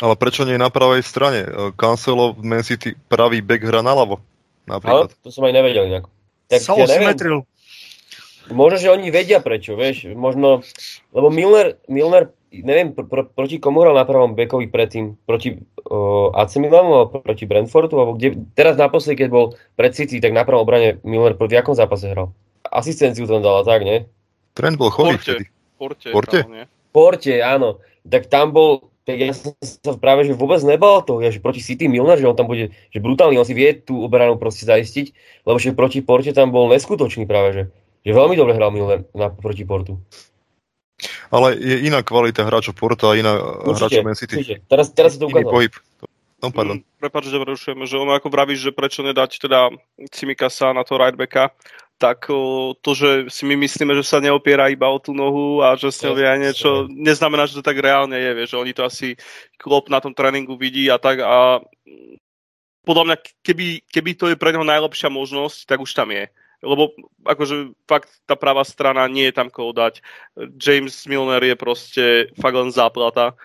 Ale prečo nie na pravej strane? Cancelo v Man City pravý back hra naľavo. Napríklad. Ale to som aj nevedel nejak. Tak, sa ja neviem, Možno, že oni vedia prečo, vieš, možno, lebo Milner, Milner neviem, pr- pr- proti komu hral na prvom bekovi predtým, proti uh, AC Milanu alebo proti Brentfordu, alebo kde, teraz naposledy, keď bol pred City, tak na prvom obrane Milner proti akom zápase hral? Asistenciu tam dala, tak, nie? Trend bol chorý vtedy. Porte. Porte? Porte, áno. Tak tam bol, tak ja som sa práve že vôbec nebal toho, že proti City Milner, že on tam bude, že brutálny, on si vie tú obranu proste zaistiť, lebo že proti Porte tam bol neskutočný práve, že že veľmi dobre hral Milner na, proti Portu. Ale je iná kvalita hráčov Porta a iná určite, hráčov Man City. Určite. Teraz, teraz sa to ukázalo. pohyb. No, pardon. Mm, prepáč, že prerušujeme, že ono ako vravíš, že prečo nedať teda Cimikasa na to rightbacka, tak o, to, že si my myslíme, že sa neopiera iba o tú nohu a že s ňou vie aj niečo, neznamená, že to tak reálne je, vieš, že oni to asi klop na tom tréningu vidí a tak a podľa mňa, keby, keby to je pre neho najlepšia možnosť, tak už tam je lebo akože fakt tá pravá strana nie je tam koho dať. James Milner je proste fakt len záplata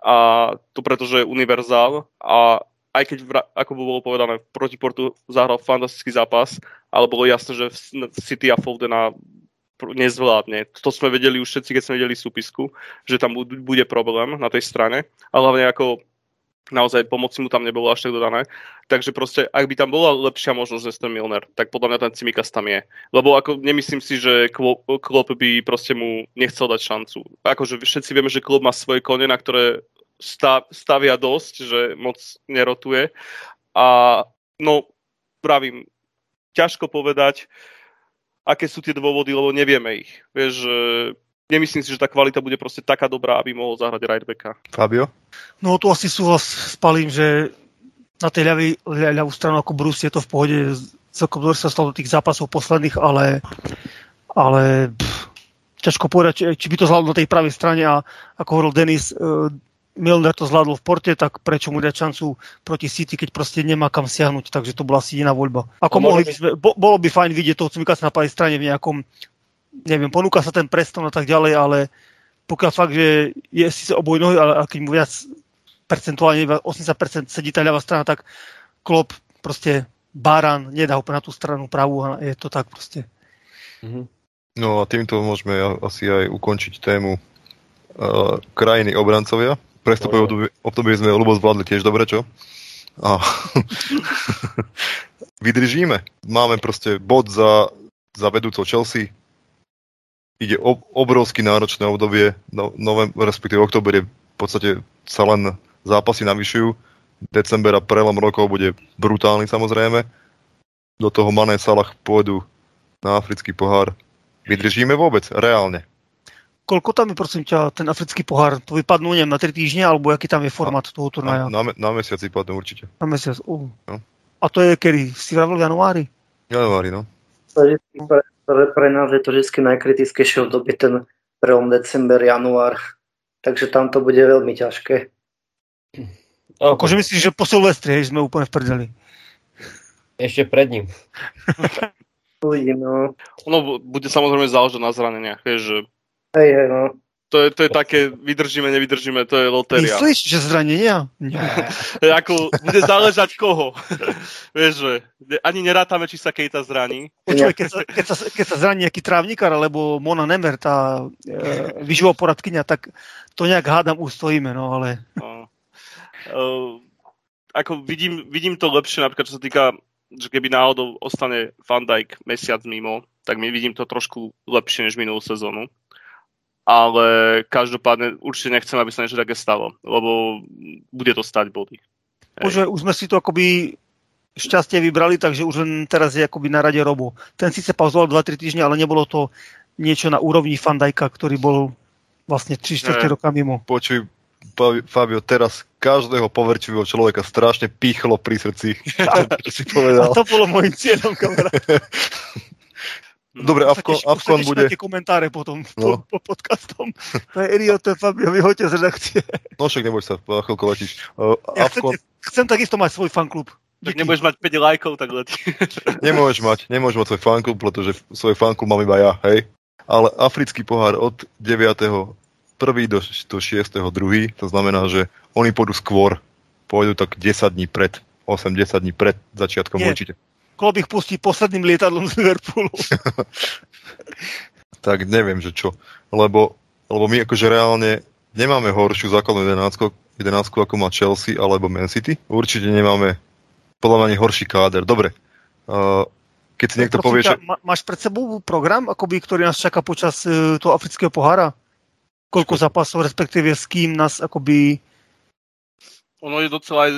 a to preto, že je univerzál a aj keď, ako bolo povedané, proti Portu zahral fantastický zápas, ale bolo jasné, že City a Foldena nezvládne. To sme vedeli už všetci, keď sme vedeli súpisku, že tam bude problém na tej strane. A hlavne ako naozaj pomoci mu tam nebolo až tak dodané. Takže proste, ak by tam bola lepšia možnosť že ten Milner, tak podľa mňa ten Cimikas tam je. Lebo ako nemyslím si, že Klopp by proste mu nechcel dať šancu. Akože všetci vieme, že Klopp má svoje kone, na ktoré stavia dosť, že moc nerotuje. A no, pravím, ťažko povedať, aké sú tie dôvody, lebo nevieme ich. Vieš, nemyslím si, že tá kvalita bude proste taká dobrá, aby mohol zahrať rightbacka. Fabio? No tu asi súhlas s Palím, že na tej ľavej, ľavú stranu ako Bruce je to v pohode. Celkom dobre sa stalo do tých zápasov posledných, ale, ale pff, ťažko povedať, či, či by to zvládlo na tej pravej strane a ako hovoril Denis, uh, Milner to zvládol v porte, tak prečo mu dať šancu proti City, keď proste nemá kam siahnuť, takže to bola asi iná voľba. Ako no, mohli by sme, bo, bolo by fajn vidieť toho Cimikasa na pravej strane v nejakom neviem, ponúka sa ten Preston a tak ďalej, ale pokiaľ fakt, že je síce oboj nohy, ale keď mu viac percentuálne 80% sedí tá ľavá strana, tak Klopp proste Baran nedá ho na tú stranu pravú a je to tak proste. Mm-hmm. No a týmto môžeme asi aj ukončiť tému uh, krajiny obrancovia. Prestupové obdobie, obdobie sme ľubo zvládli tiež dobre, čo? A [LAUGHS] [LAUGHS] vydržíme. Máme proste bod za, za vedúcou Chelsea. Ide o, obrovsky náročné obdobie. No, novem, respektíve oktober je v podstate sa len zápasy navyšujú. December a prelom rokov bude brutálny samozrejme. Do toho Mané Salah pôjdu na africký pohár. Vydržíme vôbec? Reálne? Koľko tam je, prosím ťa, ten africký pohár? To vypadnú, neviem, na 3 týždne, alebo aký tam je formát toho turnaja? Na, na, na mesiac vypadnú určite. Na mesiac, uh. no. A to je kedy? Si vravil v januári? Januári, no. Pre, pre, pre nás je to vždy najkritickejšie obdobie ten prelom december, január. Takže tam to bude veľmi ťažké. Okay. Akože myslíš, že po Silvestri sme úplne v prdeli. Ešte pred ním. [LAUGHS] Uvidím, no. Ono bude samozrejme záležať na zraneniach, vieš, že... Hej, hej, no. To je, to je také, vydržíme, nevydržíme, to je lotéria. Myslíš, že zranenia? [LAUGHS] Nie. ako, bude záležať koho. [LAUGHS] Vieš, že ani nerátame, či sa Kejta zraní. Počuj, keď sa, keď, sa, keď sa zraní nejaký trávnikár, alebo Mona Nemer, tá e, vyživá poradkynia, tak to nejak hádam ustojíme, no ale... No. Uh, ako vidím, vidím to lepšie, napríklad čo sa týka, že keby náhodou ostane Van Dijk mesiac mimo, tak my vidím to trošku lepšie než minulú sezónu ale každopádne určite nechcem, aby sa niečo také stalo, lebo bude to stať body. Bože, už sme si to akoby šťastie vybrali, takže už len teraz je akoby na rade Robo. Ten síce pauzoval 2-3 týždne, ale nebolo to niečo na úrovni Fandajka, ktorý bol vlastne 3 4 roka mimo. Počuj, Fabio, teraz každého poverčivého človeka strašne pýchlo pri srdci. [LAUGHS] si povedal. A to bolo môjim cieľom, kamarát. [LAUGHS] No, Dobre, Avkon, Avkon bude... komentáre potom no. po, po podcastom. To je Erio, to je Fabio, vyhoďte z redakcie. No však neboj sa, chvíľku letíš. Uh, ja Avkon... chcem, chcem takisto mať svoj fanklub. Tak nebudeš mať 5 lajkov, tak letí. [LAUGHS] nemôžeš mať, nemôžeš mať svoj fanklub, pretože svoj fanklub mám iba ja, hej. Ale africký pohár od 9. 1. do, do 6. 2. To znamená, že oni pôjdu skôr. Pôjdu tak 10 dní pred, 8-10 dní pred začiatkom Nie. určite. Klopp ich pustí posledným lietadlom z Liverpoolu. [LAUGHS] tak neviem, že čo. Lebo, lebo my akože reálne nemáme horšiu základnú jedenáctku, jedenáctku ako má Chelsea alebo Man City. Určite nemáme podľa mňa ani horší káder. Dobre, uh, keď si niekto povie, že... Máš pred sebou program, akoby, ktorý nás čaká počas uh, toho afrického pohára? Koľko zápasov, respektíve s kým nás akoby... Ono je docela aj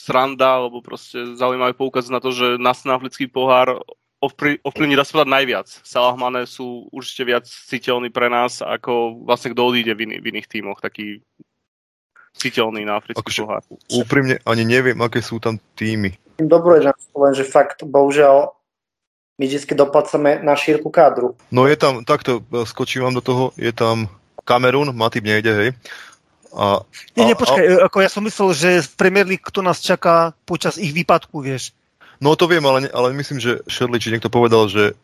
sranda, alebo proste zaujímavé poukaz na to, že nás na africký pohár ovplyvní, dá sa povedať, najviac. Salah Mane sú určite viac citeľní pre nás, ako vlastne kto odíde v, iný, v iných tímoch, taký citeľný na africký akože, pohár. Úprimne ani neviem, aké sú tam týmy. Dobre, len že fakt, bohužiaľ, my vždy doplácame na šírku kádru. No je tam, takto skočím vám do toho, je tam Kamerun, Matip nejde, hej. A, nie, nie, počkaj, a, ako ja som myslel, že v Premier League kto nás čaká počas ich výpadku, vieš. No to viem, ale, ale myslím, že Shirley, či niekto povedal, že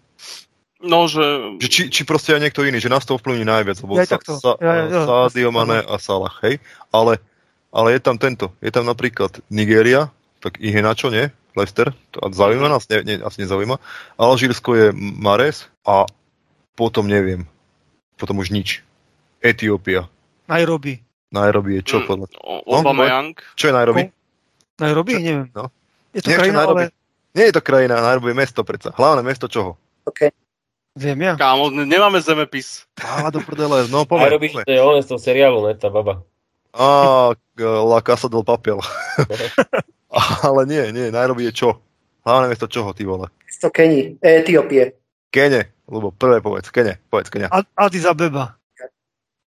No, že... že či, či proste aj niekto iný, že nás to ovplyvní najviac, lebo ja, sa, sa, ja, ja, Sadio Mane a Salah, hej? Ale, ale je tam tento, je tam napríklad Nigéria, tak ich je na čo, nie? Leicester, to zaujíma nás, ne, ne, asi nezaujíma. Alžírsko je Mares a potom neviem, potom už nič. Etiópia. Nairobi. Nairobi je čo mm, podľa... Obama no, Young. Čo je Nairobi? Nairobi? Čo? Neviem. No. Je to Neviem, krajina, Nairobi. ale... Nie je to krajina, Nairobi je mesto predsa. Hlavné mesto čoho? OK. Viem ja. Kámo, nemáme zemepis. Á, do prdele, no povedz. Nairobi, to je on z toho seriálu, ne, tá baba. Á, La Casa del Papel. [LAUGHS] ale nie, nie, Nairobi je čo? Hlavné mesto čoho, ty vole? Mesto Keni, Etiópie. Kene, lebo prvé povedz, Kene, povedz Kenia. Addis Abeba.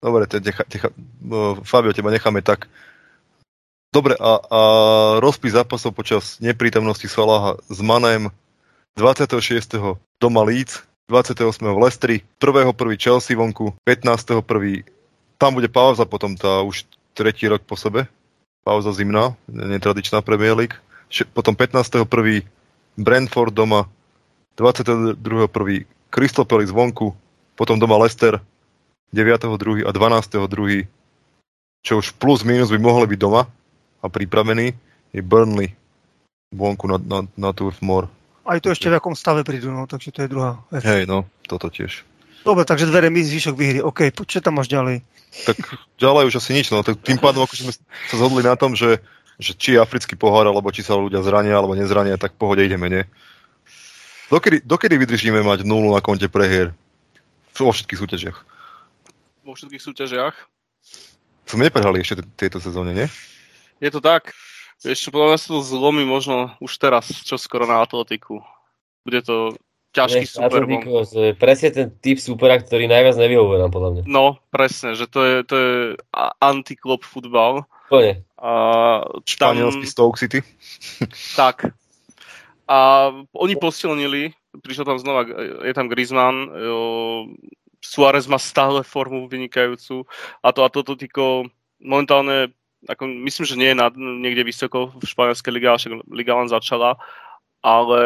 Dobre, te, techa, techa, Fabio, teba necháme tak. Dobre, a, a rozpis zápasov počas neprítomnosti Salaha s Manem 26. doma Leeds, 28. v Lestri, 1. 1. Chelsea vonku, 15. 1. Tam bude pauza potom, tá už tretí rok po sebe. Pauza zimná, netradičná Premier League. Potom 15. 1. Brentford doma, 22. 1. Crystal Palace vonku, potom doma Leicester, 9.2. a 12.2. čo už plus minus by mohli byť doma a pripravení, je Burnley vonku na, na, na Turf Moor. Aj to ešte v akom stave prídu, no, takže to je druhá vec. Hej, no, toto tiež. Dobre, takže dve remízy, zvyšok vyhry. OK, čo tam máš ďalej? Tak ďalej už asi nič, no tak tým pádom ako sme sa zhodli na tom, že, že či je africký pohár, alebo či sa ľudia zrania, alebo nezrania, tak pohode ideme, nie? Dokedy, dokedy vydržíme mať nulu na konte prehier? Vo všetkých súťažiach. Vo všetkých súťažiach? Sme neprehrali ešte tejto sezóne, nie? Je to tak. Ešte podľa mňa sa to zlomí možno už teraz, čo skoro na atletiku. Bude to ťažký Nech, Super. Presne ten typ supera, ktorý najviac nevyhovuje nám podľa mňa. No, presne, že to je, to je anti-club futbal. Plne. A tam... Španielský Stoke City. [LAUGHS] tak. A oni posilnili, prišiel tam znova, je tam Griezmann, Suárez má stále formu vynikajúcu a to Atletico momentálne ako, myslím, že nie je nad, niekde vysoko v španielskej lige, však liga len začala, ale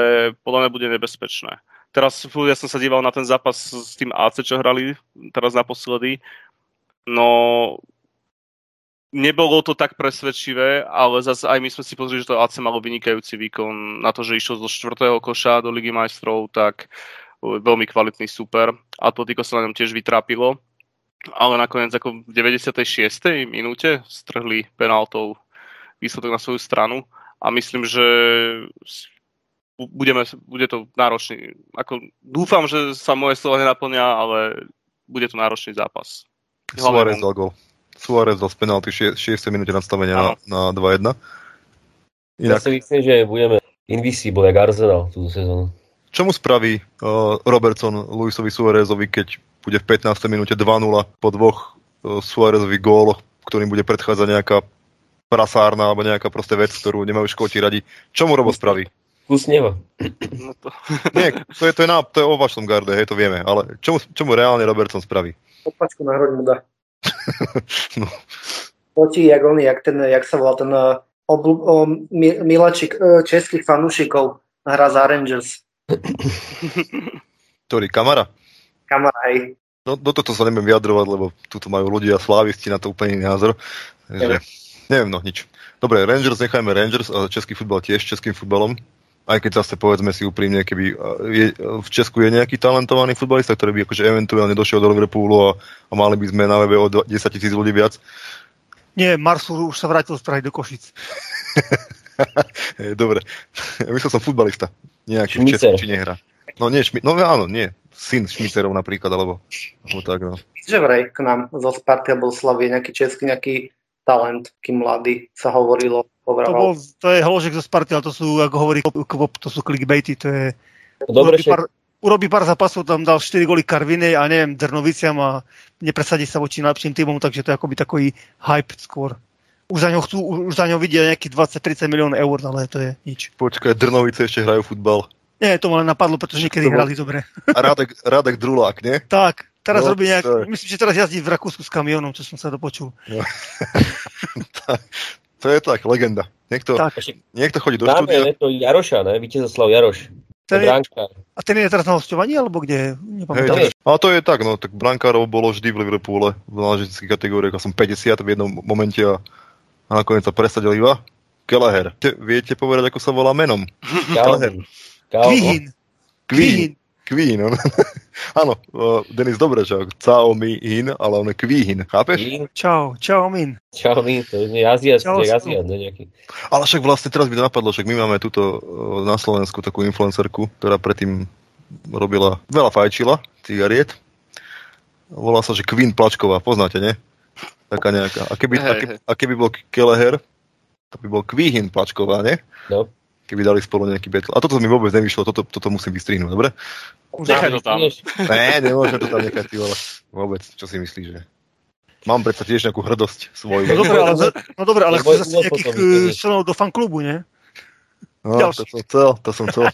podľa mňa bude nebezpečné. Teraz ja som sa díval na ten zápas s tým AC, čo hrali teraz naposledy. No, nebolo to tak presvedčivé, ale zase aj my sme si pozreli, že to AC malo vynikajúci výkon na to, že išlo zo čtvrtého koša do Ligy majstrov, tak veľmi kvalitný super. Atletico sa na ňom tiež vytrápilo, ale nakoniec ako v 96. minúte strhli penáltou výsledok na svoju stranu a myslím, že budeme, bude to náročný. Ako, dúfam, že sa moje slova nenaplnia, ale bude to náročný zápas. Suárez dal gol. Suárez dal z penalty 6. minúte nastavenia na, na 2-1. Inak... Ja si myslím, že budeme invisible, jak Arsenal túto sezónu. Čo mu spraví uh, Robertson Luisovi Suárezovi, keď bude v 15. minúte 2-0 po dvoch uh, Suárezových góloch, ktorým bude predchádzať nejaká prasárna alebo nejaká proste vec, ktorú nemajú škoti radi. Čo mu Robo spraví? Kus neba. No to... [LAUGHS] Nie, to je, to, je na, to je o vašom garde, hej, to vieme, ale čo mu, čo mu reálne Robertson spraví? Opačku na hroď mu dá. [LAUGHS] no. Potí, jak on, jak, ten, jak sa volá ten uh, obl, uh, milačik uh, českých fanúšikov hra za Rangers. Ktorý, Kamara? Kamara, hej. No, do toto sa neviem vyjadrovať, lebo tu majú ľudia slávisti na to úplný názor. Takže, neviem, no nič. Dobre, Rangers nechajme Rangers, a český futbal tiež českým futbalom aj keď zase povedzme si úprimne, keby je, v Česku je nejaký talentovaný futbalista, ktorý by akože eventuálne došiel do Liverpoolu a, a mali by sme na webe o 10 tisíc ľudí viac. Nie, Marsu už sa vrátil z Prahy do Košic. [LAUGHS] [LAUGHS] Dobre, ja myslel som futbalista. Nejaký v Česku či nehra. No nie, šmi- no áno, nie. Syn Šmiterov napríklad, alebo, alebo tak, no. Že vraj k nám zo Sparty alebo Slavie nejaký český, nejaký talent, kým mladý sa hovorilo. To, bol, to je holožek zo Sparty, ale to sú, ako hovorí Kvop, to sú clickbaity, to je... Dobre, urobí, pár, urobí pár zápasov, tam dal 4 goly Karvine a neviem, Drnoviciam a nepresadí sa voči najlepším týmom, takže to je akoby takový hype skôr. Už za ňou chcú, už za ňou vidia nejakých 20-30 milión eur, ale to je nič. Počkaj, Drnovice ešte hrajú futbal. Nie, to ma len napadlo, pretože niekedy hrali dobre. A Radek, Radek Drulák, nie? Tak, Teraz no, robí nejak, to... myslím, že teraz jazdí v Rakúsku s kamionom, čo som sa dopočul. No. [LAUGHS] to je tak, legenda. Niekto, tak. niekto chodí do Dáme, štúdia. je to Jaroša, ne? Vítezoslav Jaroš. Ten je, a ten je teraz na hostovaní, alebo kde? Hej, ale to je tak, no, tak Brankárov bolo vždy v Liverpoole v náležiteľských kategóriách, som 50 v jednom momente a, a nakoniec sa presadil iba Kelleher. Viete, povedať, ako sa volá menom? Kelleher. Queen. Queen. Queen, on. [LAUGHS] Áno, uh, Denis, dobre, že Cao Mi In, ale on je Queen, chápeš? Queen. Čau, čau Min. Čau Min, to je Azia, čau, to je Azia, nejaký. Ale však vlastne teraz by to napadlo, však my máme túto uh, na Slovensku takú influencerku, ktorá predtým robila, veľa fajčila, cigariet. Volá sa, že Queen Plačková, poznáte, nie? Taká nejaká. A keby, hey, a keby, a keby bol Keleher, to by bol Queen Plačková, nie? No keby dali spolu nejaký battle. A toto mi vôbec nevyšlo, toto, toto musím vystrihnúť, dobre? Nechaj to tam. Ne, nemôžem to tam nechať, ty vole. Vôbec, čo si myslíš, že? Mám predsa tiež nejakú hrdosť svoju. No dobre, ale, no dobre, ale chce zase nejakých eh, členov do fanklubu, nie? No, Ďalší. to som chcel, to som chcel.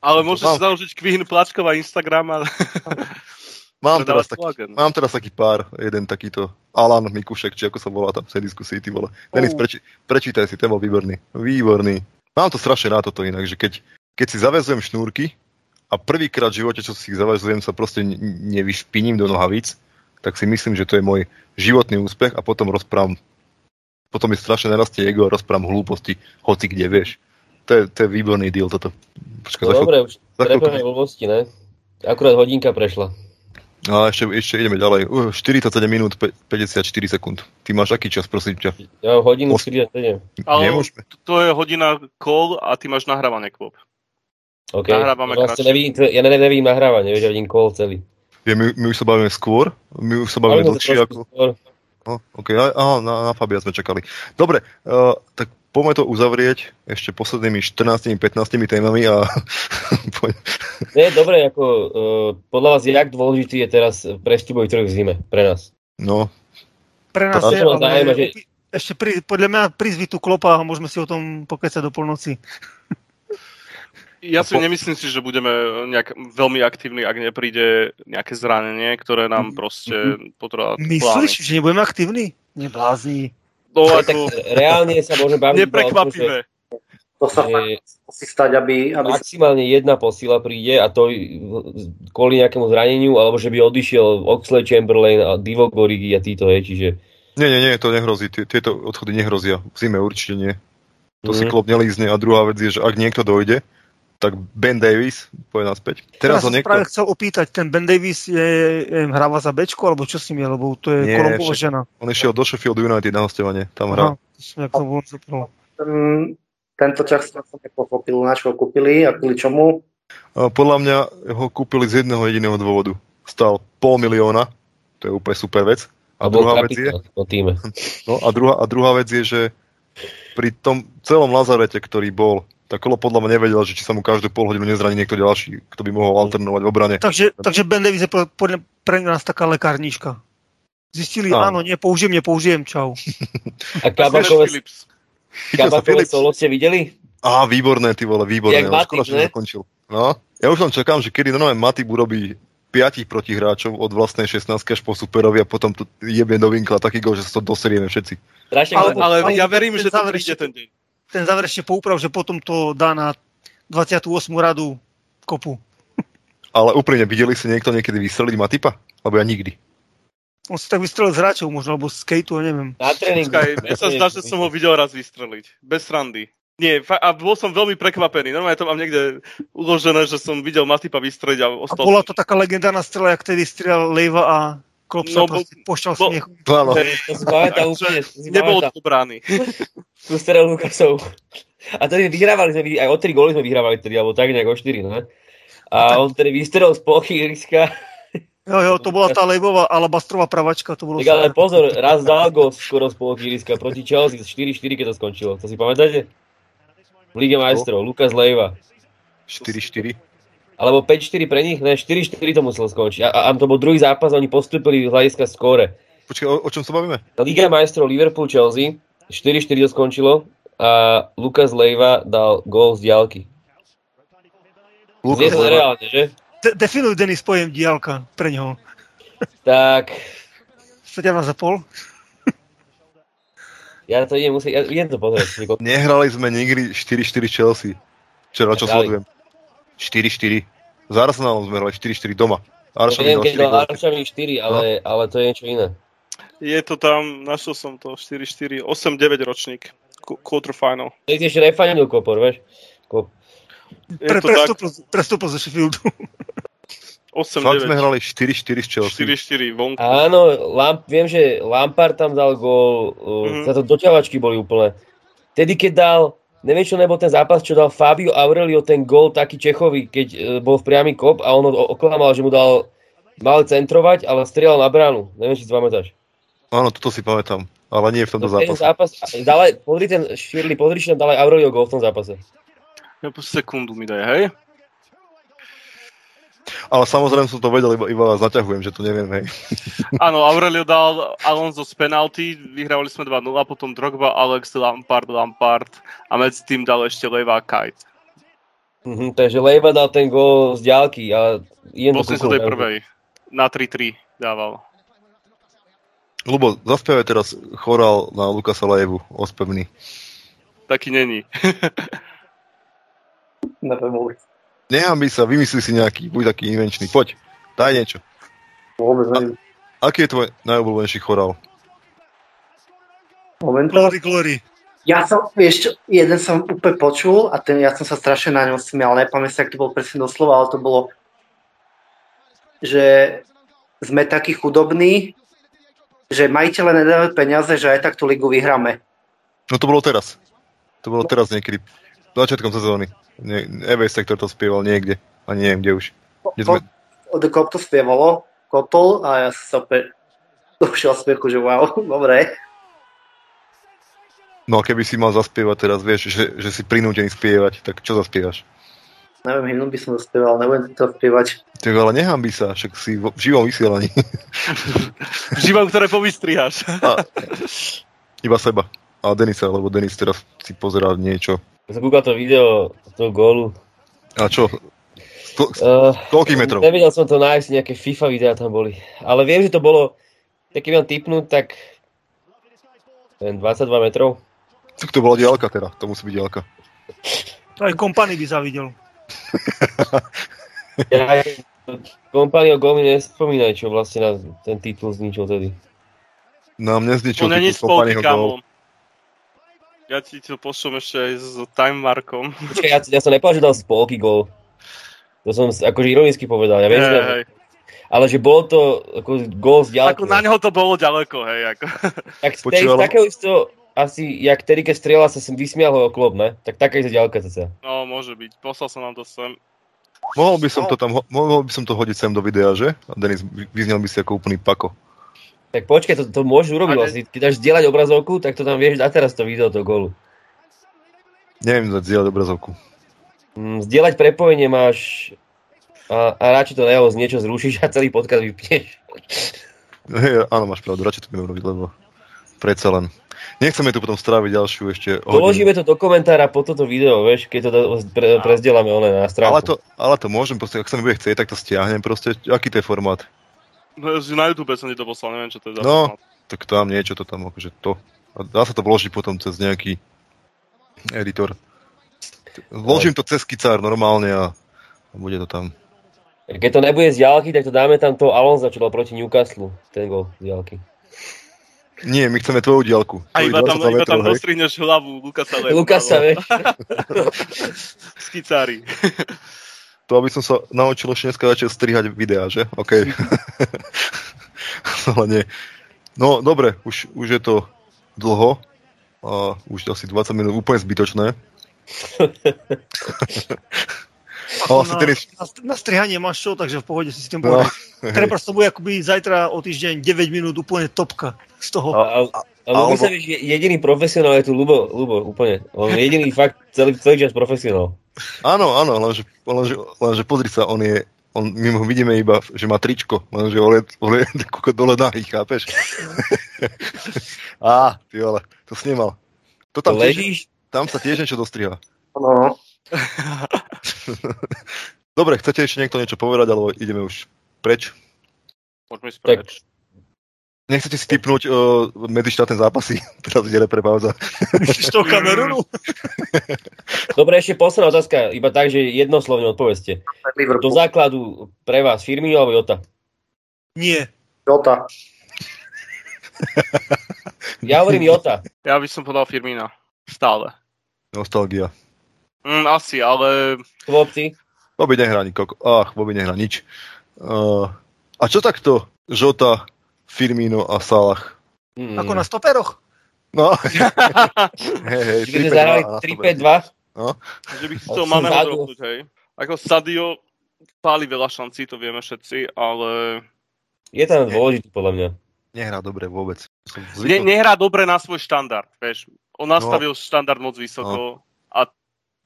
Ale môžeš si založiť Kvihn Plačková Instagram a... [LAUGHS] Mám teraz, taký, mám teraz taký pár, jeden takýto Alan Mikušek, či ako sa volá tam v diskusii, ty vole. Denis, preči, prečítaj si, ten bol výborný. Výborný. Mám to strašne na toto inak, že keď, keď si zavezujem šnúrky a prvýkrát v živote, čo si ich zavezujem, sa proste nevyšpiním do nohavíc, tak si myslím, že to je môj životný úspech a potom rozprávam potom mi strašne narastie ego a rozprávam hlúposti, hoci kde, vieš. To je, to je výborný deal toto. Počkaj, no dobre, už trebujeme blbosti, ne? Akurát hodinka prešla. No a ešte, ešte ideme ďalej. Uh, 47 minút 54 sekúnd. Ty máš aký čas, prosím ťa? Ja mám hodinu 47. Ale Nemôžeme. to je hodina call a ty máš nahrávané kvôb. OK, Nahrávame vlastne nevidím, ja nevidím nahrávanie, ja vidím call celý. Ja, my, my už sa bavíme skôr? My už sa bavíme dlhšie ako... Skôr. No, OK, aha, na, na Fabia sme čakali. Dobre, uh, tak poďme to uzavrieť ešte poslednými 14-15 témami a... [LAUGHS] Nie, dobre, ako uh, podľa vás, jak dôležitý je teraz prestupový trh v zime pre nás? No. Pre nás je, ale zájma, že... ešte pri, podľa mňa prizvy tu klopa a môžeme si o tom pokecať do polnoci. Ja si nemyslím si, že budeme nejak veľmi aktívni, ak nepríde nejaké zranenie, ktoré nám proste mm-hmm. potreba Myslíš, že nebudeme aktívni? Neblázni. No, ako... tak reálne sa môže baviť Neprekvapivé. To sa musí stať, aby, aby... Maximálne jedna posila príde a to kvôli nejakému zraneniu, alebo že by odišiel Oxley Chamberlain a Divo Gorigi a títo, je, čiže... Nie, nie, nie, to nehrozí. Tieto odchody nehrozia. V zime určite nie. To mm. si klop nelízne. A druhá vec je, že ak niekto dojde, tak Ben Davis povie naspäť. Teraz som niekto... práve chcel opýtať, ten Ben Davis je, je hráva za Bečko, alebo čo s ním je, lebo to je Kolumbová žena. On išiel do Sheffield United na hostovanie, tam hrá. Ten, tento čas som nepochopil, na čo ho kúpili a kvôli čomu? Podľa mňa ho kúpili z jedného jediného dôvodu. Stal pol milióna, to je úplne super vec. A, a druhá vec je... No, a, druhá, a druhá vec je, že pri tom celom Lazarete, ktorý bol tak Kolo podľa mňa nevedel, že či sa mu každú pol hodinu nezraní niekto ďalší, kto by mohol alternovať v obrane. Takže, takže Ben Davis je pre, pre nás taká lekárnička. Zistili, áno, áno nepoužijem, nepoužijem, čau. A Kabakové, Kabakové solo ste videli? Á, výborné, ty vole, výborné. Jak Matip, ne? Zakončil. No, ja už len čakám, že kedy normálne Matip urobí piatich protihráčov od vlastnej 16 až po superovi a potom tu jebe do vinkla taký gol, že sa to doserieme všetci. Ale, ale, ale ja verím, že to príde ten deň ten záver ešte pouprav, že potom to dá na 28. radu kopu. Ale úprimne, videli ste niekto niekedy vystreliť Matipa? Alebo ja nikdy. On si tak vystrelil z hráčov možno, alebo z skateu, neviem. Na tréningu. Ja sa zdá, že som ho videl raz vystreliť. Bez srandy. Nie, a bol som veľmi prekvapený. Normálne to mám niekde uložené, že som videl Matipa vystreliť a ostal A bola to taká legendárna strela, jak tedy strieľal Lejva a Klopp sa no, proste pošťal smiechu. Áno. To si pamätám úplne. Nebol to brány. Tu starého Lukasov. A tedy vyhrávali sme, aj o 3 góly sme vyhrávali tedy, alebo tak nejak o 4, ne? A on tedy vystrelil z plochy ihriska. Jo, jo, to bola tá Lejvová alabastrová pravačka. To bolo tak ale pozor, raz dal gol skoro z plochy ihriska proti Chelsea 4-4, keď to skončilo. To si pamätáte? V Lige majstrov, Lukas Lejva. 4-4? Alebo 5-4 pre nich, ne, 4-4 to muselo skončiť. A, a to bol druhý zápas a oni postupili z hľadiska skóre. Počkaj, o, o čom sa bavíme? Liga majstrov Liverpool Chelsea, 4-4 to skončilo a Lukas Lejva dal gól z diálky. Lukas Lejva. reálne, že? De- definuj Denis pojem diálka pre neho. Tak... 17 za pol? Ja to idem musieť, ja idem to pozrieť. Nehrali sme nikdy 4-4 Chelsea. Včera, čo sledujem. 4-4. S Arsenalom sme hrali 4-4 doma. Arsenal Viem, keď dal Arsenal 4, ale, no. ale to je niečo iné. Je to tam, našiel som to, 4-4, 8-9 ročník, quarterfinal. Ty si ešte nefanil kopor, vieš? Kop. Pre, prestúpil zo Sheffieldu. [LAUGHS] 8 Fakt sme hrali 4-4 s Chelsea. 4-4 vonku. Áno, Lamp, viem, že Lampard tam dal gól, mm-hmm. za to doťavačky boli úplne. Tedy, keď dal neviem, čo nebol ten zápas, čo dal Fabio Aurelio ten gol taký Čechovi, keď e, bol v priamy kop a on oklamal, že mu dal mal centrovať, ale strieľal na bránu. Neviem, či si pamätáš. Áno, toto si pamätám, ale nie v tomto no, zápase. Zápas, dal aj, pozri ten Shirley, pozri, tam dal aj Aurelio gol v tom zápase. Ja po sekundu mi daj, hej? Ale samozrejme som to vedel, iba, iba vás zaťahujem, že to neviem, hej. [LAUGHS] Áno, Aurelio dal Alonso z penalty, vyhrávali sme 2-0, potom Drogba, Alex, Lampard, Lampard a medzi tým dal ešte Leva Kite. Mm-hmm, takže Leva dal ten gól z ďalky a jen to prvej. Na 3-3 dával. Lubo, zaspievaj teraz chorál na Lukasa Lejevu, ospevný. Taký není. [LAUGHS] Neviem, Nehambi sa, vymysli si nejaký, buď taký invenčný. Poď, daj niečo. Vôbec neviem. Aký je tvoj najobľúbenejší chorál? Moment. Glory, glory. Ja som, vieš čo, jeden som úplne počul a ten, ja som sa strašne na ňom smial, nepamätám ak to bol presne doslova, ale to bolo, že sme takí chudobní, že majiteľe nedajú peniaze, že aj tak tú ligu vyhráme. No to bolo teraz. To bolo teraz niekedy. Začiatkom sezóny. Nie, Evej sektor to spieval niekde. A neviem, kde už. Kde sme... Od Kop to spievalo, Kotol a ja sa opäť [LAUGHS] došiel smiechu, že wow, [LAUGHS] dobre. No a keby si mal zaspievať teraz, vieš, že, že si prinútený spievať, tak čo zaspievaš? Neviem, hymnu by som zaspieval, nebudem to spievať. Tak ale by sa, však si v živom vysielaní. v živom, ktoré povystriháš. iba seba. A Denisa, lebo Denis teraz si pozerá niečo. Som kúkal to video z toho gólu. A čo? Sto, uh, koľkých metrov? Nevedel som to nájsť, nejaké FIFA videá tam boli. Ale viem, že to bolo, tak keď mám typnúť, tak 22 metrov. Tak to bola diálka teda, to musí byť diálka. Aj kompany by zavidel. [LAUGHS] ja, kompania Gomi nespomínaj, čo vlastne na ten titul zničil tedy. No, mne zničil titul Company Go. Ja ti to pošlom ešte aj s time markom. Počkej, ja, ja som nepovedal spolky gol. To som akože ironicky povedal. Ja viem, hey, hej. Ale že bolo to ako gol z ďaleko. Ako na neho to bolo ďaleko, hej. Ako. Tak z, tej, z takého isto, asi, jak tedy, keď strieľa sa sem vysmial ho klop, ne? Tak taká je ďalka sa. No, môže byť. Poslal som nám to sem. Mohol by som to tam, mohol by som to hodiť sem do videa, že? A Denis, vyznel by si ako úplný pako. Tak počkaj, to, to môžeš urobiť vlastne. Keď dáš zdieľať obrazovku, tak to tam vieš dať teraz to video do golu. Neviem dať zdieľať obrazovku. Mm, zdieľať prepojenie máš a, a radšej to neho z niečo zrušíš a celý podcast vypneš. Hey, áno, máš pravdu, radšej to budem robiť, lebo predsa len. Nechceme tu potom stráviť ďalšiu ešte Položíme to do komentára po toto video, vieš, keď to pre, prezdielame one na stránku. Ale to, ale to môžem, proste, ak sa mi bude chcieť, tak to stiahnem, proste, aký to je formát? No, na YouTube som ti to poslal, neviem, čo to je za No, tak tam niečo to tam, akože to. A dá sa to vložiť potom cez nejaký editor. Vložím to cez Kicár normálne a, a bude to tam. Keď to nebude z diálky, tak to dáme tam to Alonso, čo dal proti Newcastle, ten gol z diálky. Nie, my chceme tvoju diálku. A iba tam, iba tam dostrihneš hlavu Lukasa. Lukasa, vieš. [LAUGHS] Skicári. [LAUGHS] To, aby som sa naučil ešte dneska začať strihať videá, že? OK. [LAUGHS] Ale nie. No, dobre, už, už je to dlho. A už asi 20 minút úplne zbytočné. [LAUGHS] Vlastne na, na, na strihanie máš čo, takže v pohode si s tým no, Treba to bude akoby zajtra o týždeň 9 minút úplne topka z toho. A, a, ale alebo... sa, vieš, jediný profesionál je tu Lubo, Lubo úplne. On je jediný fakt celý, celý čas profesionál. Áno, áno, lenže, lenže, lenže pozri sa, on je, on, my ho vidíme iba, že má tričko, lenže on je, on je [LAUGHS] dole nahý, chápeš? [LAUGHS] Á, [LAUGHS] ty ale, to snemal. To tam, to tiež, tam sa tiež niečo dostriha. No. Dobre, chcete ešte niekto niečo povedať, alebo ideme už preč? Poďme si preč. Nechcete si typnúť uh, medzištátne zápasy? [LAUGHS] Teraz ide repre pauza. Vidíš to kameru? [LAUGHS] Dobre, ešte posledná otázka, iba tak, že jednoslovne odpovedzte. Do základu pre vás Firmino alebo Jota? Nie. Jota. [LAUGHS] Ja hovorím Jota. Ja by som podal Firmina. Stále. Nostalgia. Mm, asi, ale... Chlopci? Bobby nehrá nikoho. Ach, Bobby nehrá nič. Uh, a čo takto? Žota, Firmino a Salah. Mm. Ako na stoperoch? No. [LAUGHS] hej, hej, 3-5-2. No. Že by chcel máme odrohnúť, hej. Ako Sadio páli veľa šancí, to vieme všetci, ale... Je tam dôležitý, podľa mňa. Nehrá dobre vôbec. Ne, nehrá dobre na svoj štandard, vieš. On nastavil no. štandard moc vysoko. No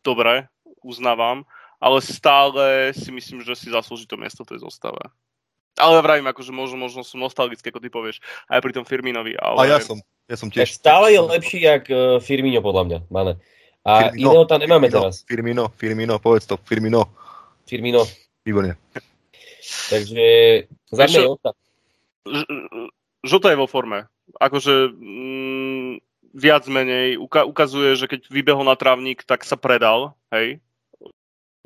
dobre, uznávam, ale stále si myslím, že si zaslúži to miesto v tej zostave. Ale ja vravím, akože možno, možno som nostalgický, ako ty povieš, aj pri tom Firminovi. Ale... A ja som, ja som tiež. Tak stále je lepší, jak uh, Firmino, podľa mňa, Mane. A Firmino, iného tam nemáme Firmino, teraz. Firmino, Firmino, povedz to, Firmino. Firmino. Výborne. Takže za mňa Jota. Žota je vo forme. Akože mm, viac menej uka- ukazuje, že keď vybehol na trávnik, tak sa predal, hej,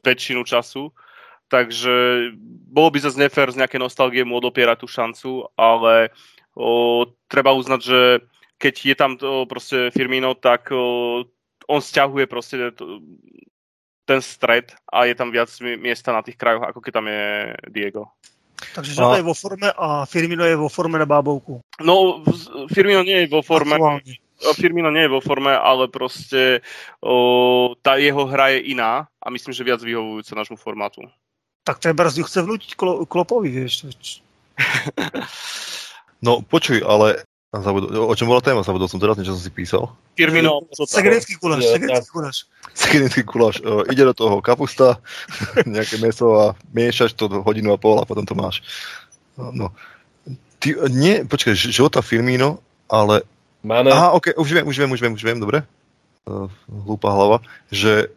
väčšinu času. Takže bolo by zase nefér z nejaké nostalgie mu odopierať tú šancu, ale o, treba uznať, že keď je tam to proste Firmino, tak o, on stiahuje proste to, ten stred a je tam viac miesta na tých krajoch, ako keď tam je Diego. Takže Žota a... je vo forme a Firmino je vo forme na bábovku. No, Firmino nie je vo forme. Aktuálne. Firmino nie je vo forme, ale proste o, tá jeho hra je iná a myslím, že viac vyhovujúca nášmu formátu. Tak treba ju chce vnútiť Klopovi, vieš. no počuj, ale Zabudol, o čom bola téma? Zabudol som teraz, niečo som si písal. Firmino. Segrenský kuláš, segrenský kuláš. Segrenský kuláš. Uh, ide do toho kapusta, [LAUGHS] nejaké meso a miešaš to hodinu a pol a potom to máš. No. Ty, nie, počkaj, Žota Firmino, ale... Máme. Aha, ok, už viem, už viem, už viem, už viem, dobre. Uh, hlúpa hlava. Že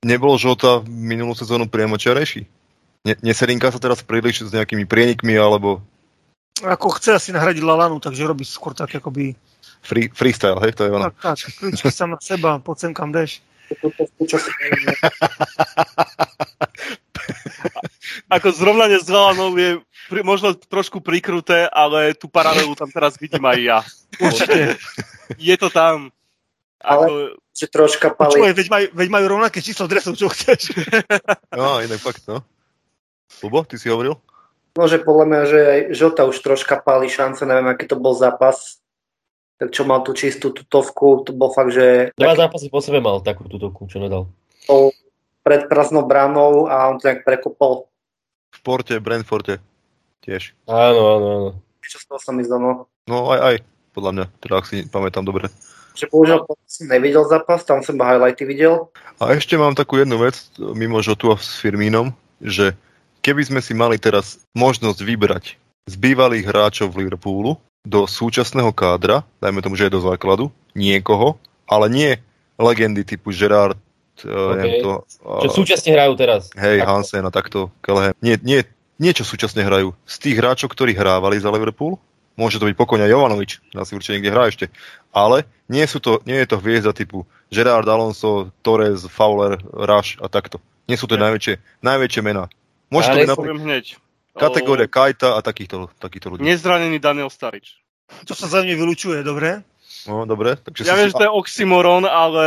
nebol Žota minulú sezónu priamo čarejší. Ne, sa teraz príliš s nejakými prienikmi, alebo ako chce asi nahradiť Lalanu, takže robí skôr tak akoby... Free, freestyle, hej, to je ono. Tak, tak, kľúčky sa na seba, poď sem kam deš. [LAUGHS] Ako zrovnanie s Lalanou je pri, možno trošku prikruté, ale tú paralelu tam teraz vidím aj ja. Určite. Je to tam. Ako... Ale, troška pali. Počúvaj, veď, majú, veď majú rovnaké číslo dresov, čo chceš. No, inak fakt, no. Lubo, ty si hovoril? No, že podľa mňa, že aj Žota už troška páli šance, neviem, aký to bol zápas. Tak čo mal tú čistú tutovku, to bol fakt, že... Dva taký... zápasy po sebe mal takú tutovku, čo nedal. Bol pred prázdnou bránou a on to nejak prekopol. V Porte, Brentforte tiež. Áno, áno, áno. Čo z toho sa mi zdalo? No, no aj, aj, podľa mňa, teda ak si pamätám dobre. Že bohužiaľ som nevidel zápas, tam som highlighty videl. A ešte mám takú jednu vec, mimo Žotu a s Firmínom, že keby sme si mali teraz možnosť vybrať z bývalých hráčov v Liverpoolu do súčasného kádra, dajme tomu, že je do základu, niekoho, ale nie legendy typu Gerard, eh, okay. to, čo súčasne hrajú teraz. Hej, takto. Hansen a takto, Kellehem. Nie, nie, nie, čo súčasne hrajú. Z tých hráčov, ktorí hrávali za Liverpool, môže to byť pokojne Jovanovič, na si určite niekde hrá ešte, ale nie, sú to, nie je to hviezda typu Gerard Alonso, Torres, Fowler, Rush a takto. Nie sú to najväčšie, najväčšie mená. Môže to byť napríklad hneď. kategória Kajta a takýchto, takýchto ľudí. Nezranený Daniel Starič. To sa za mňa vylučuje, dobre? No, dobre. Takže ja viem, že to je oxymoron, ale...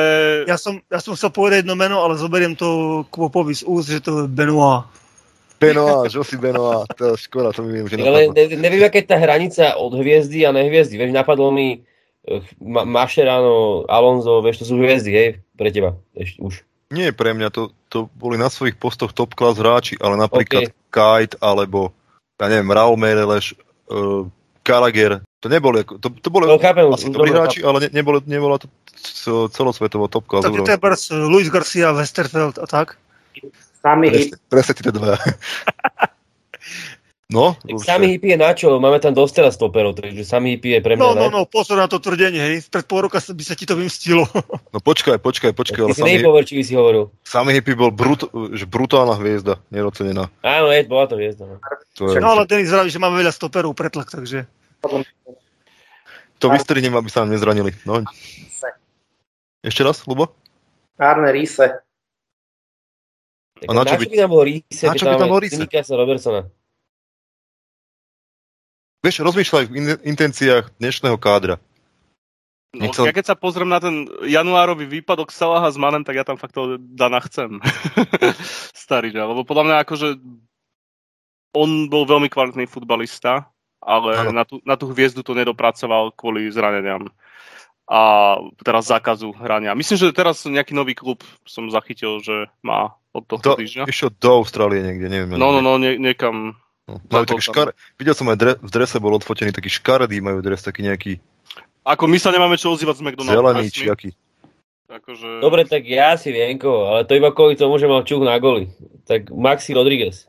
Ja som, ja som chcel povedať jedno meno, ale zoberiem to Kvopovi z úst, že to je Benoit. Benoit, Josi Benoit, to je škoda, to mi viem, že Ale ne, neviem, aká je tá hranica od hviezdy a nehviezdy. Vieš, napadlo mi eh, Ma- Mašerano, Alonso, vieš, to sú hviezdy, hej, pre teba, ešte už nie pre mňa, to, to boli na svojich postoch top class hráči, ale napríklad okay. Kite alebo, ja neviem, Raul Mereleš, uh, Gallagher, to neboli, to, to boli no, chápem, asi dobrí hráči, ale ne, nebolo, nebolo to celosvetovo top class. Takže je Luis Garcia, Westerfeld a tak? Sami presne, presne dva. [LAUGHS] No, tak sami hippie je na čo? Máme tam dosť teraz stoperov, takže sami hippie je pre mňa... No, no, no, pozor na to tvrdenie, hej. Pred pol roka by sa ti to vymstilo. No počkaj, počkaj, počkaj. Ty si nehypover, či si hovoril. Sami hippie bol brut, že brutálna hviezda, nerocenená. Áno, je, bola to hviezda. No, to je... no ale Denis vraví, že máme veľa stoperov pretlak, takže... To vystrinem, aby sa nám nezranili. No. Ešte raz, Lubo? Arne Ríse. A na čo by, tam bol Ríse, na čo by tam bol Ríse? Robertsona. Vieš, rozmýšľaj v in- intenciách dnešného kádra. No, Nechcel... ja keď sa pozriem na ten januárový výpadok Salaha s Manem, tak ja tam fakt to Dana chcem. [LAUGHS] Starý, že? Lebo podľa mňa akože on bol veľmi kvalitný futbalista, ale na tú, na tú hviezdu to nedopracoval kvôli zraneniam a teraz zákazu hrania. Myslím, že teraz nejaký nový klub som zachytil, že má od tohto do, týždňa. Išiel do Austrálie niekde, neviem. No, no, no, nie, niekam No, majú taký škar... Videl som aj dre... v drese bol odfotený taký škaredý, majú dres taký nejaký... Ako my sa nemáme čo ozývať z McDonald's. Zelený či aký. Akože... Dobre, tak ja si vienko, ale to iba kvôli tomu, že mal čuch na goli. Tak Maxi Rodriguez.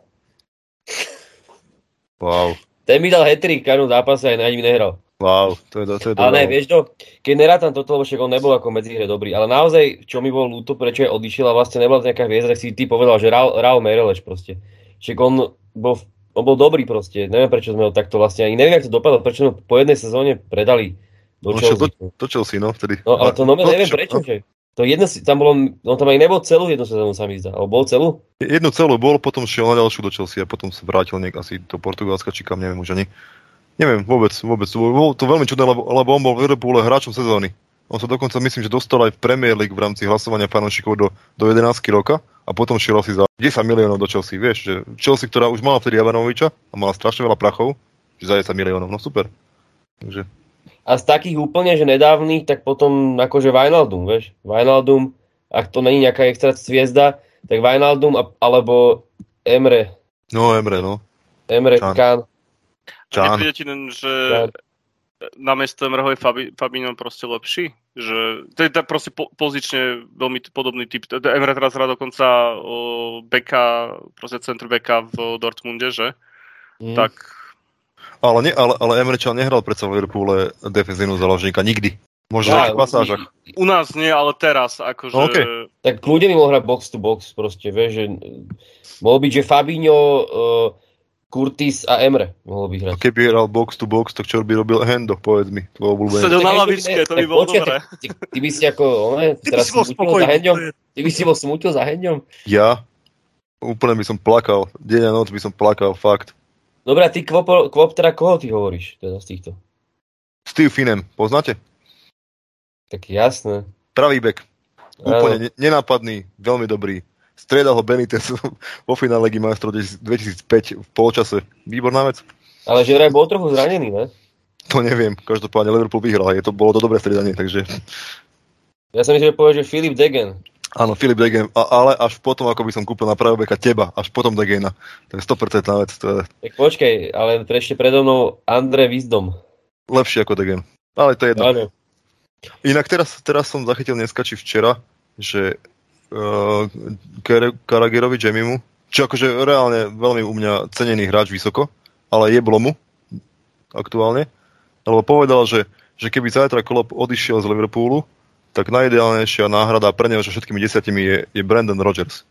Wow. Ten mi dal hetrik v zápase aj na ním nehral. Wow, to je, to je Ale ne, vieš to, keď nerátam toto, lebo však on nebol ako medzi hre dobrý, ale naozaj, čo mi bol ľúto, prečo je odišiel a vlastne nebola nejaká hviezda, tak si ty povedal, že Raul Mereleš proste. Však on bol v on bol dobrý proste, neviem prečo sme ho takto vlastne, ani neviem, ako to dopadlo, prečo ho po jednej sezóne predali do Chelsea. Do, do Chelsea, no, vtedy. No, ale to no, neviem prečo, no. že. To jedno, tam bolo, on tam aj nebol celú jednu sezónu, sa mi zdá, alebo bol celú? Jednu celú bol, potom šiel na ďalšiu do Chelsea a potom sa vrátil niek asi do Portugalska, či kam, neviem už ani. Neviem, vôbec, vôbec. Bolo to veľmi čudné, lebo, lebo on bol v Liverpoole hráčom sezóny. On sa dokonca myslím, že dostal aj Premier League v rámci hlasovania fanúšikov do, do 11 roka a potom šiel si za 10 miliónov do Chelsea, vieš, že Chelsea, ktorá už mala vtedy Jovanoviča a mala strašne veľa prachov, že za 10 miliónov, no super. Takže... A z takých úplne, že nedávnych, tak potom akože Wijnaldum, vieš, Wijnaldum, ak to není nejaká extra sviezda, tak Wijnaldum alebo Emre. No, Emre, no. Emre Čan. Kan. Čan. Nepríde ti len, že na mesto Emreho je Fabi, Fabinho proste lepší? Že, to je proste po, pozične veľmi podobný typ. Emre teraz hrá dokonca o beka, proste centr beka v Dortmunde, že? Mm. Tak... Ale, nie, ale, ale Emre nehral predsa v Liverpoole defenzívnu záložníka nikdy. Možno ja, v pasážach. U nás nie, ale teraz, akože... Okay. Tak kľudne by mohol hrať box to box, proste, vieš, že mohol byť, že Fabinho, uh, Curtis a Emre mohol by hrať. A keby hral box to box, tak čo by robil Hendo, povedz mi, tvoj obľúbený. Sedel na lavičke, to by bolo dobré. Ty, ty, by si ako, ne, teraz si bol spokojný. Za Hendom, ty by si bol smútil za Hendom? Ja? Úplne by som plakal. Deň a noc by som plakal, fakt. Dobre, a ty kvop, kvop teda koho ty hovoríš, teda z týchto? Steve Finem, poznáte? Tak jasné. Pravý bek. Úplne nenápadný, veľmi dobrý. Striedal ho Benitez [LAUGHS] vo finále Ligy majstrov 2005 v polčase. Výborná vec. Ale že bol trochu zranený, ne? To neviem. Každopádne Liverpool vyhral. Je to, bolo to dobré striedanie, takže... Ja som myslel, že povieš, že Filip Degen. Áno, Filip Degen, a, ale až potom, ako by som kúpil na pravobeka teba, až potom Degena. To je 100% vec. To je... Tak počkej, ale ešte predo mnou Andre Vizdom. Lepší ako Degen. Ale to je jedno. Áno. Inak teraz, teraz som zachytil dneska, či včera, že uh, Karagerovi Jemimu, čo akože reálne veľmi u mňa cenený hráč vysoko, ale je mu aktuálne, lebo povedal, že, že keby zajtra Klopp odišiel z Liverpoolu, tak najideálnejšia náhrada pre neho, že všetkými desiatimi je, je Brandon Rogers.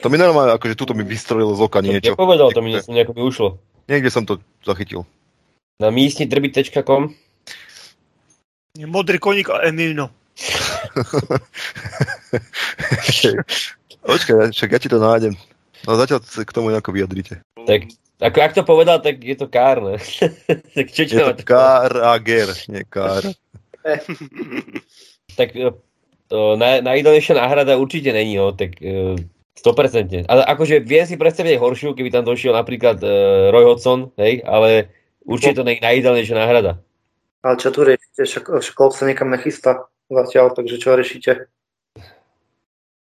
To mi normálne, akože tuto mi vystrelilo z oka niečo. Ja povedal, to mi nejako by ušlo. Niekde som to zachytil. Na místnidrby.com Modrý koník a Emilno. [LAUGHS] Počkaj, však ja ti to nájdem. No zatiaľ sa k tomu nejako vyjadrite. Tak, ako ak to povedal, tak je to kár, ne? [LAUGHS] tak čo, čo je to kár a ger, nie kár. [LAUGHS] tak na, najideálnejšia náhrada určite není, no, tak uh, 100%. Ale akože viem si predstaviť horšiu, keby tam došiel napríklad uh, Roy Hodgson, hej, ale určite to nie je najideálnejšia náhrada. Ale čo tu riešite? Škol sa niekam nechystá zatiaľ, takže čo riešite?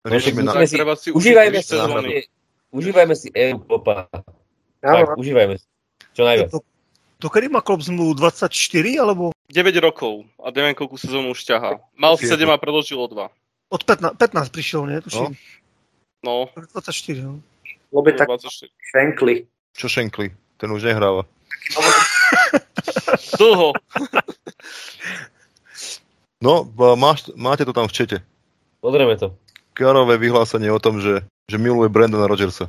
Riešime na... si, užívajme, si, užívajme si EU popa. Tak, užívajme si. Čo najviac. To, to kedy má klub zmluvu 24 alebo? 9 rokov a neviem koľku sezónu už ťahá. Mal 7 a predložil o 2. Od 15, 15 prišiel, nie? Tuším. No. no. 24, no. Lebo tak Shankly. Čo Shankly? Ten už nehráva. Dlho. [LAUGHS] No, máš, máte to tam v čete. Pozrieme to. Karové vyhlásenie o tom, že, že miluje Brandona Rodgersa.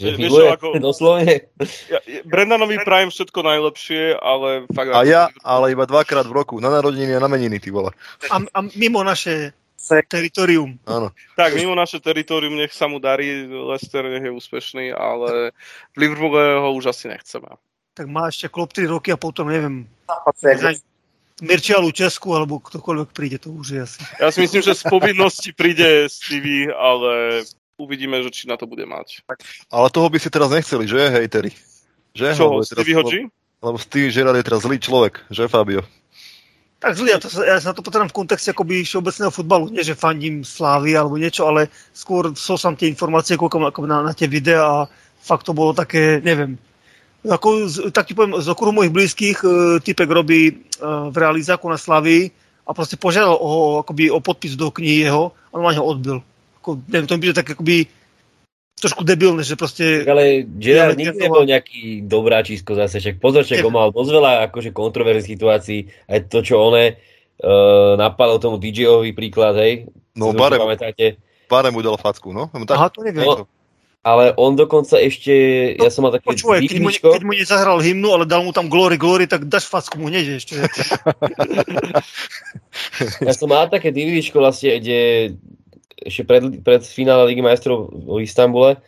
že miluje, ako... doslovne. Ja, Brandanovi prajem všetko najlepšie, ale fakt... A ja, ale iba dvakrát v roku, na narodeniny a na meniny, ty vole. A, a mimo naše teritorium. Áno. Tak, mimo naše teritorium nech sa mu darí, Lester nech je úspešný, ale v Liverpoole ho už asi nechceme tak má ešte klop 3 roky a potom neviem. Mirčialu Česku alebo ktokoľvek príde, to už je asi. Ja si myslím, že z povinnosti príde Stevie, ale uvidíme, že či na to bude mať. Ale toho by si teraz nechceli, že, hejteri? Že? Čo, Stevie Hodži? Lebo Stevie Gerrard je teraz zlý človek, že Fabio? Tak zlý, ja, to, ja sa to potrebujem v kontexte akoby všeobecného futbalu. Nie, že fandím Slávy alebo niečo, ale skôr som som tie informácie, koľko ako na, na tie videá a fakt to bolo také, neviem, ako, tak ti poviem, z okruhu mojich blízkych e, typek robí e, v realizáku na Slavii a proste požiadal o, akoby, o podpis do knihy jeho a on ho odbil. Ako, neviem, to mi bude tak akoby trošku debilné, že proste... Ale Gerard nikdy nebol nejaký dobráčisko zase, však pozor, však mal dosť veľa akože kontroverzných situácií, aj to, čo one uh, napadol tomu DJ-ovi príklad, hej? No, Bare, mu dal facku, no? Tak, Aha, to neviem. No, ale on dokonca ešte, no, ja som mal také počúvaj, keď mu, keď mu nezahral hymnu, ale dal mu tam glory, glory, tak dáš facku mu hneď ešte. [LAUGHS] ja som mal také DVDčko vlastne, kde ešte pred, pred finále Ligy majstrov v Istambule,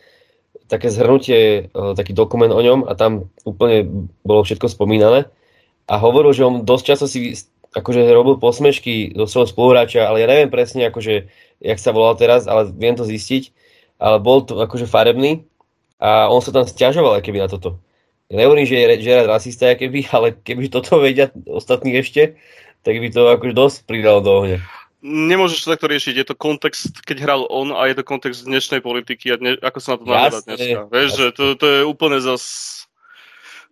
také zhrnutie, e, taký dokument o ňom a tam úplne bolo všetko spomínané. A hovoril, že on dosť často si akože robil posmešky do svojho spoluhráča, ale ja neviem presne, akože jak sa volal teraz, ale viem to zistiť. Ale bol to akože farebný a on sa tam stiažoval keby na toto. Nehovorím, že je Gerard rasista, keby, ale keby toto vedia ostatní ešte, tak by to akože dosť pridalo do ohňa. Nemôžeš to takto riešiť, je to kontext, keď hral on a je to kontext dnešnej politiky a dne, ako sa na to nahľadá dneska. Vieš, že to, to je úplne zas...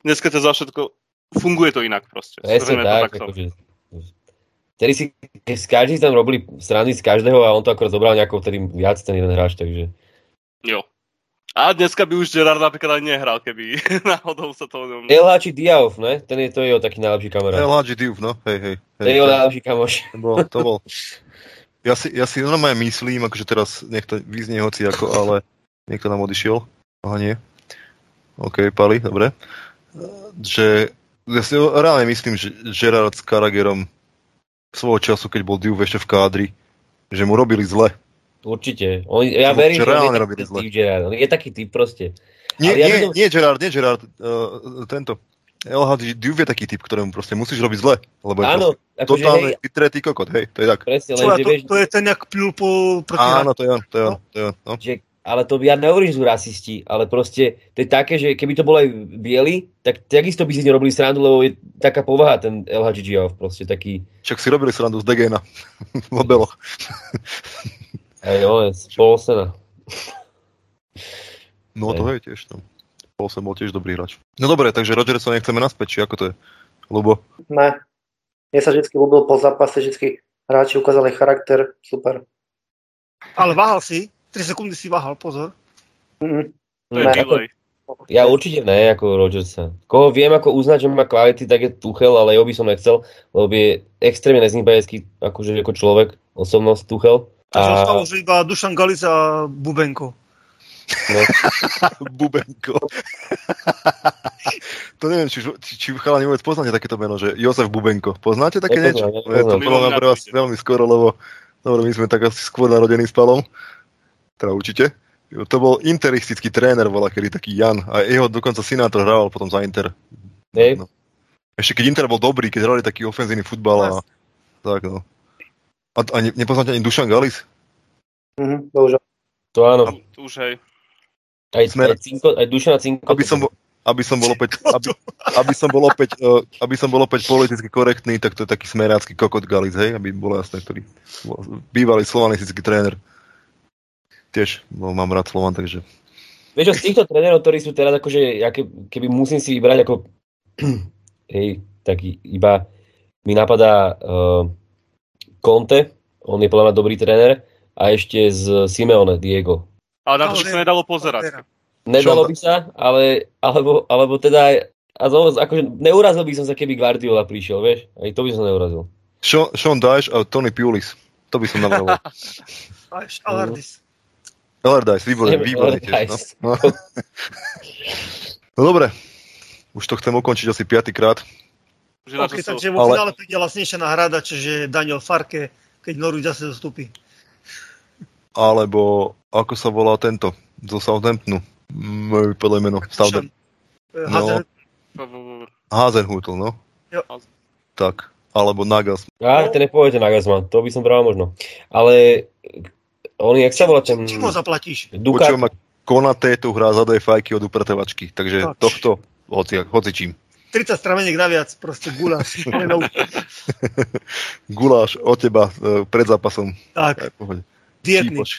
Dneska to za všetko... Funguje to inak proste. Presne tak, to akože, Vtedy si z každých tam robili strany z každého a on to akorát zobral nejakou vtedy viac ten jeden hráč, takže... Jo. A dneska by už Gerard napríklad aj nehral, keby [LAUGHS] náhodou sa to... Elhači Diauf, ne? Ten je, to jeho taký najlepší kamarát. Elhači Diauf, no, hej, hej. hej Ten je jeho najlepší kamoš. To bol, to bol. Ja si, ja si normálne myslím, akože teraz nech to vyznie hoci ako, ale niekto nám odišiel. Aha, nie. OK, Pali, dobre. Že ja si reálne myslím, že Gerard s Karagerom svojho času, keď bol Diouf ešte v kádri, že mu robili zle Určite. On, ja verím, že on je taký typ Gerard. On je taký typ proste. Nie, ja nie, to... nie Gerard, nie Gerard. Uh, tento. LHD Diouf je taký typ, ktorému proste musíš robiť zle. Lebo je Áno, akože totálne hej, vytretý kokot, hej, to je tak. Presne, len, Čo, to, vieš, to, je ten, jak plil po... Proti Áno, to je on, to je on. To je on no. Že, ale to ja nehovorím, že sú rasisti, ale proste to je také, že keby to bolo aj bieli, tak takisto by si nerobili srandu, lebo je taká povaha ten LHG proste taký... Však si robili srandu z Degena [LAUGHS] v obeloch. [LAUGHS] Hej, no, z Polsena. [LAUGHS] No to je tiež tam. Polsen bol tiež dobrý hráč. No dobre, takže Rodgersa nechceme naspäť, či ako to je? Lubo? Ne. Mne sa vždy ľúbil po zápase, vždy hráči ukázali charakter, super. Ale váhal si, 3 sekundy si váhal, pozor. Mm-hmm. To je ako, ja určite ne, ako Rodgersa. Koho viem ako uznať, že má kvality, tak je Tuchel, ale jeho by som nechcel, lebo je extrémne nezimpajecký akože ako človek, osobnosť Tuchel. Takže a... ostalo už iba Dušan Galic a Bubenko. No. [LAUGHS] Bubenko. to neviem, či, či, či chalani vôbec poznáte takéto meno, že Jozef Bubenko. Poznáte také niečo? to bolo pre vás veľmi skoro, lebo dobre, my sme tak asi skôr narodení s Palom. Teda určite. To bol interistický tréner, bola kedy taký Jan. A jeho dokonca to hrával potom za Inter. Hey. No. Ešte keď Inter bol dobrý, keď hrali taký ofenzívny futbal a tak no. A, a ne, nepoznáte ani Dušan Galis? Mhm, bohužiaľ. To áno. A, už hej. Aj, Smer... aj, cinko, aj Dušana Cinko. Aby som, bol, aby som bol opäť, [LAUGHS] aby, aby, som bol opäť, uh, aby som bol opäť politicky korektný, tak to je taký smerácky kokot Galis, hej, aby bolo jasné, ktorý bývalý slovanistický tréner. Tiež no, mám rád Slovan, takže... Vieš, z týchto trénerov, ktorí sú teraz akože, ja keby musím si vybrať ako [CLEARS THROAT] hej, tak iba mi napadá uh, Conte, on je podľa mňa dobrý tréner, a ešte z Simeone Diego. Ale na to sa nedalo pozerať. Nedalo by sa, ale, alebo, alebo teda a znovu, akože neurazil by som sa, keby Guardiola prišiel, vieš? Aj to by som neurazil. Sean, Sean Dyche a Tony Pulis. To by som navrhoval. Alardis. [LAUGHS] Allardyce, výborné, výborné tiež. No. [LAUGHS] No. no dobre, už to chcem ukončiť asi piatýkrát. Okay, takže vo finále ale... príde vlastnejšia náhrada, čiže Daniel Farke, keď Norwich zase zostupí. Alebo ako sa volá tento zo Southamptonu? Môj podľa meno. Southampton. No. Hazenhutl, no. Jo. Tak. Alebo Nagas. Ja, to nepoviete Nagasman, to by som bral možno. Ale on, jak sa volá ten... Čím ho zaplatíš? Duka... Počujem, Konaté tu hrá za fajky od upratovačky, takže tak. tohto hoci, hoci čím. 30 strameniek naviac, proste guláš. [LAUGHS] guláš od teba e, pred zápasom. Tak. Dietný. [LAUGHS]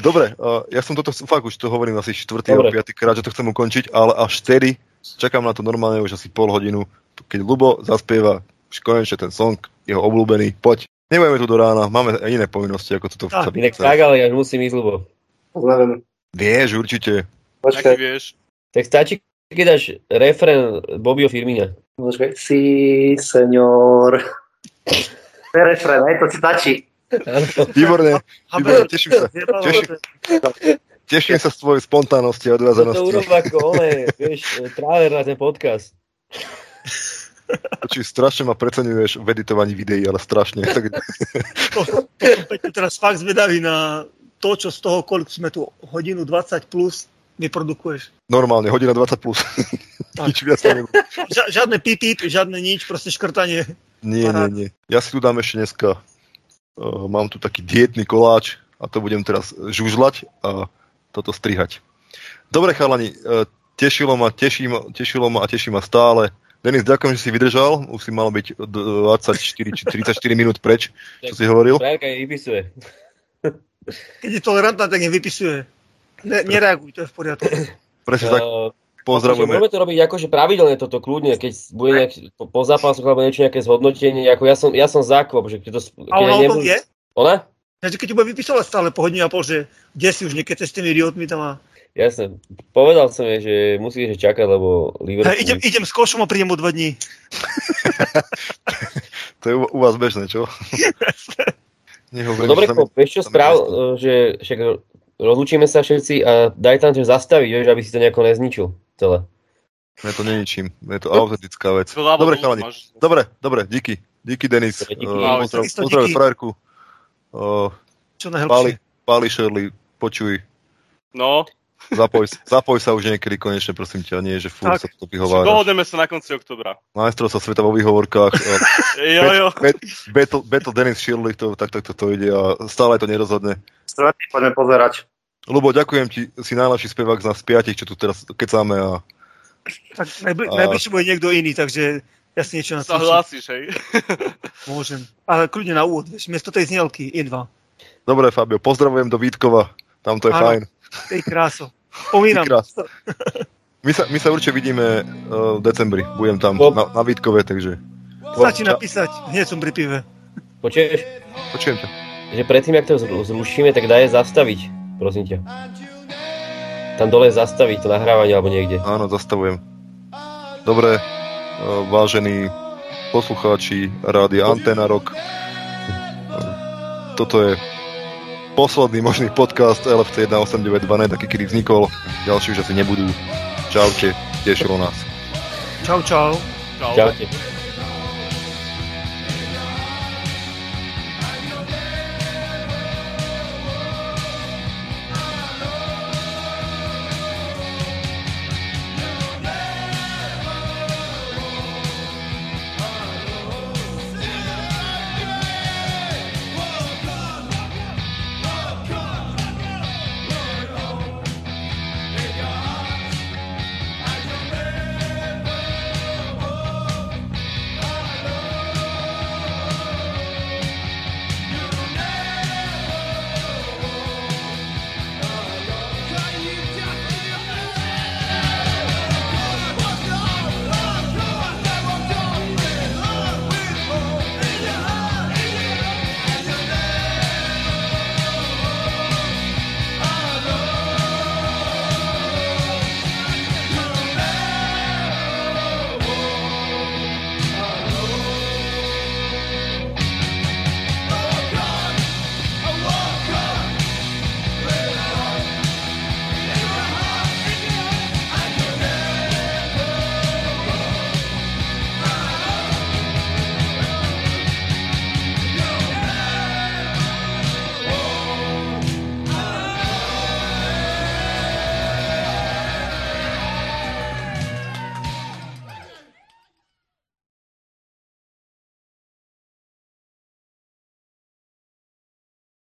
Dobre, uh, ja som toto, fakt už to hovorím asi 4. alebo 5. krát, že to chcem ukončiť, ale až vtedy čakám na to normálne už asi pol hodinu, keď Lubo zaspieva už konečne ten song, jeho obľúbený, poď. Nebudeme tu do rána, máme iné povinnosti, ako toto Inak tak, ale ja musím ísť, Lubo. Vieš, určite. Počkaj. vieš. Tak stačí, keď dáš refren Bobio Firmina. Počkaj. Si, senor. refren, aj to stačí. Výborne, výborne, teším sa. Teším, teším sa z tvojej spontánnosti a odviazanosti. To urob ako ole, vieš, tráver na ten podcast. Či strašne ma preceňuješ v editovaní videí, ale strašne. Tak... To, to, to, teraz fakt zvedavý na to, čo z toho, koľko sme tu hodinu 20 plus vyprodukuješ. Normálne, hodina 20 plus. [LAUGHS] nič viac Ža- žiadne pipip, žiadne nič, proste škrtanie. Nie, nie, nie. Ja si tu dám ešte dneska, uh, mám tu taký dietný koláč a to budem teraz žužlať a toto strihať. Dobre chalani, uh, tešilo ma, teší ma, tešilo ma a teší ma stále. Denis, ďakujem, že si vydržal. Už si mal byť 24 či 34 minút preč, čo si hovoril. Frajerka vypisuje. Keď je tolerantná, tak nevypisuje. Ne, nereaguj, to je v poriadku. [CLEARS THROAT] Presne tak. Uh, Pozdravujeme. Môžeme to robiť akože pravidelne toto kľudne, keď bude nejak, po, po zápasoch alebo niečo nejaké zhodnotenie, ako ja som, ja som zákop, že keď to... Keď A ona ja nebudú... vie? Ona? Takže keď ti bude vypisovať stále po hodine a pol, že kde si už niekedy s tými idiotmi tam a... Jasne, povedal som jej, že musíš čakať, lebo Liverpool... Hey, idem, idem s košom a prídem o dva dní. [LAUGHS] to je u, u vás bežné, čo? [LAUGHS] Nehovorím, no dobre, vieš čo správ, že však rozlučíme sa všetci a daj tam to zastaviť, vieš, aby si to nejako nezničil celé. Ja to neničím, je to autentická vec. Dobre, chalani. Dobre, dobre, díky. Díky, Denis. Díky. Uh, pozdrav, pozdrav frajerku. Uh, Čo najlepšie. Páli, Shirley, počuj. No. Zapoj, zapoj sa už niekedy konečne, prosím ťa, nie, že furt sa to vyhováraš. Dohodneme sa na konci oktobra. Majstrov sa sveta vo výhovorkách. [LAUGHS] jo, jo. Battle, Dennis Shirley, to, tak, tak to, to ide a stále to nerozhodne. Stretný, poďme pozerať. Lubo, ďakujem ti, si najlepší spevák z nás piatich, čo tu teraz kecáme a... Tak najbl- a... najbližšie bude niekto iný, takže ja si niečo na to. Hlasíš, hej? [LAUGHS] Môžem. Ale kľudne na úvod, vieš, miesto tej znielky, Inva. Dobre, Fabio, pozdravujem do Vítkova, tam to je Áno, fajn. Tej kráso. Pomínam. [LAUGHS] My sa, my sa určite vidíme uh, v decembri, budem tam po... na, na Vítkove, takže... Stačí napísať, hneď som pri pive. Počuješ? Počujem ťa. Že predtým, ak to zrušíme, tak daj zastaviť prosím ťa. Tam dole zastaviť to nahrávanie alebo niekde. Áno, zastavujem. Dobre, e, vážení poslucháči rádia Antena Rock. Toto je posledný možný podcast LFC 1892, taký kedy vznikol. Ďalší už asi nebudú. Čaute, tešilo nás. Čau, čau. Čau. Čaute.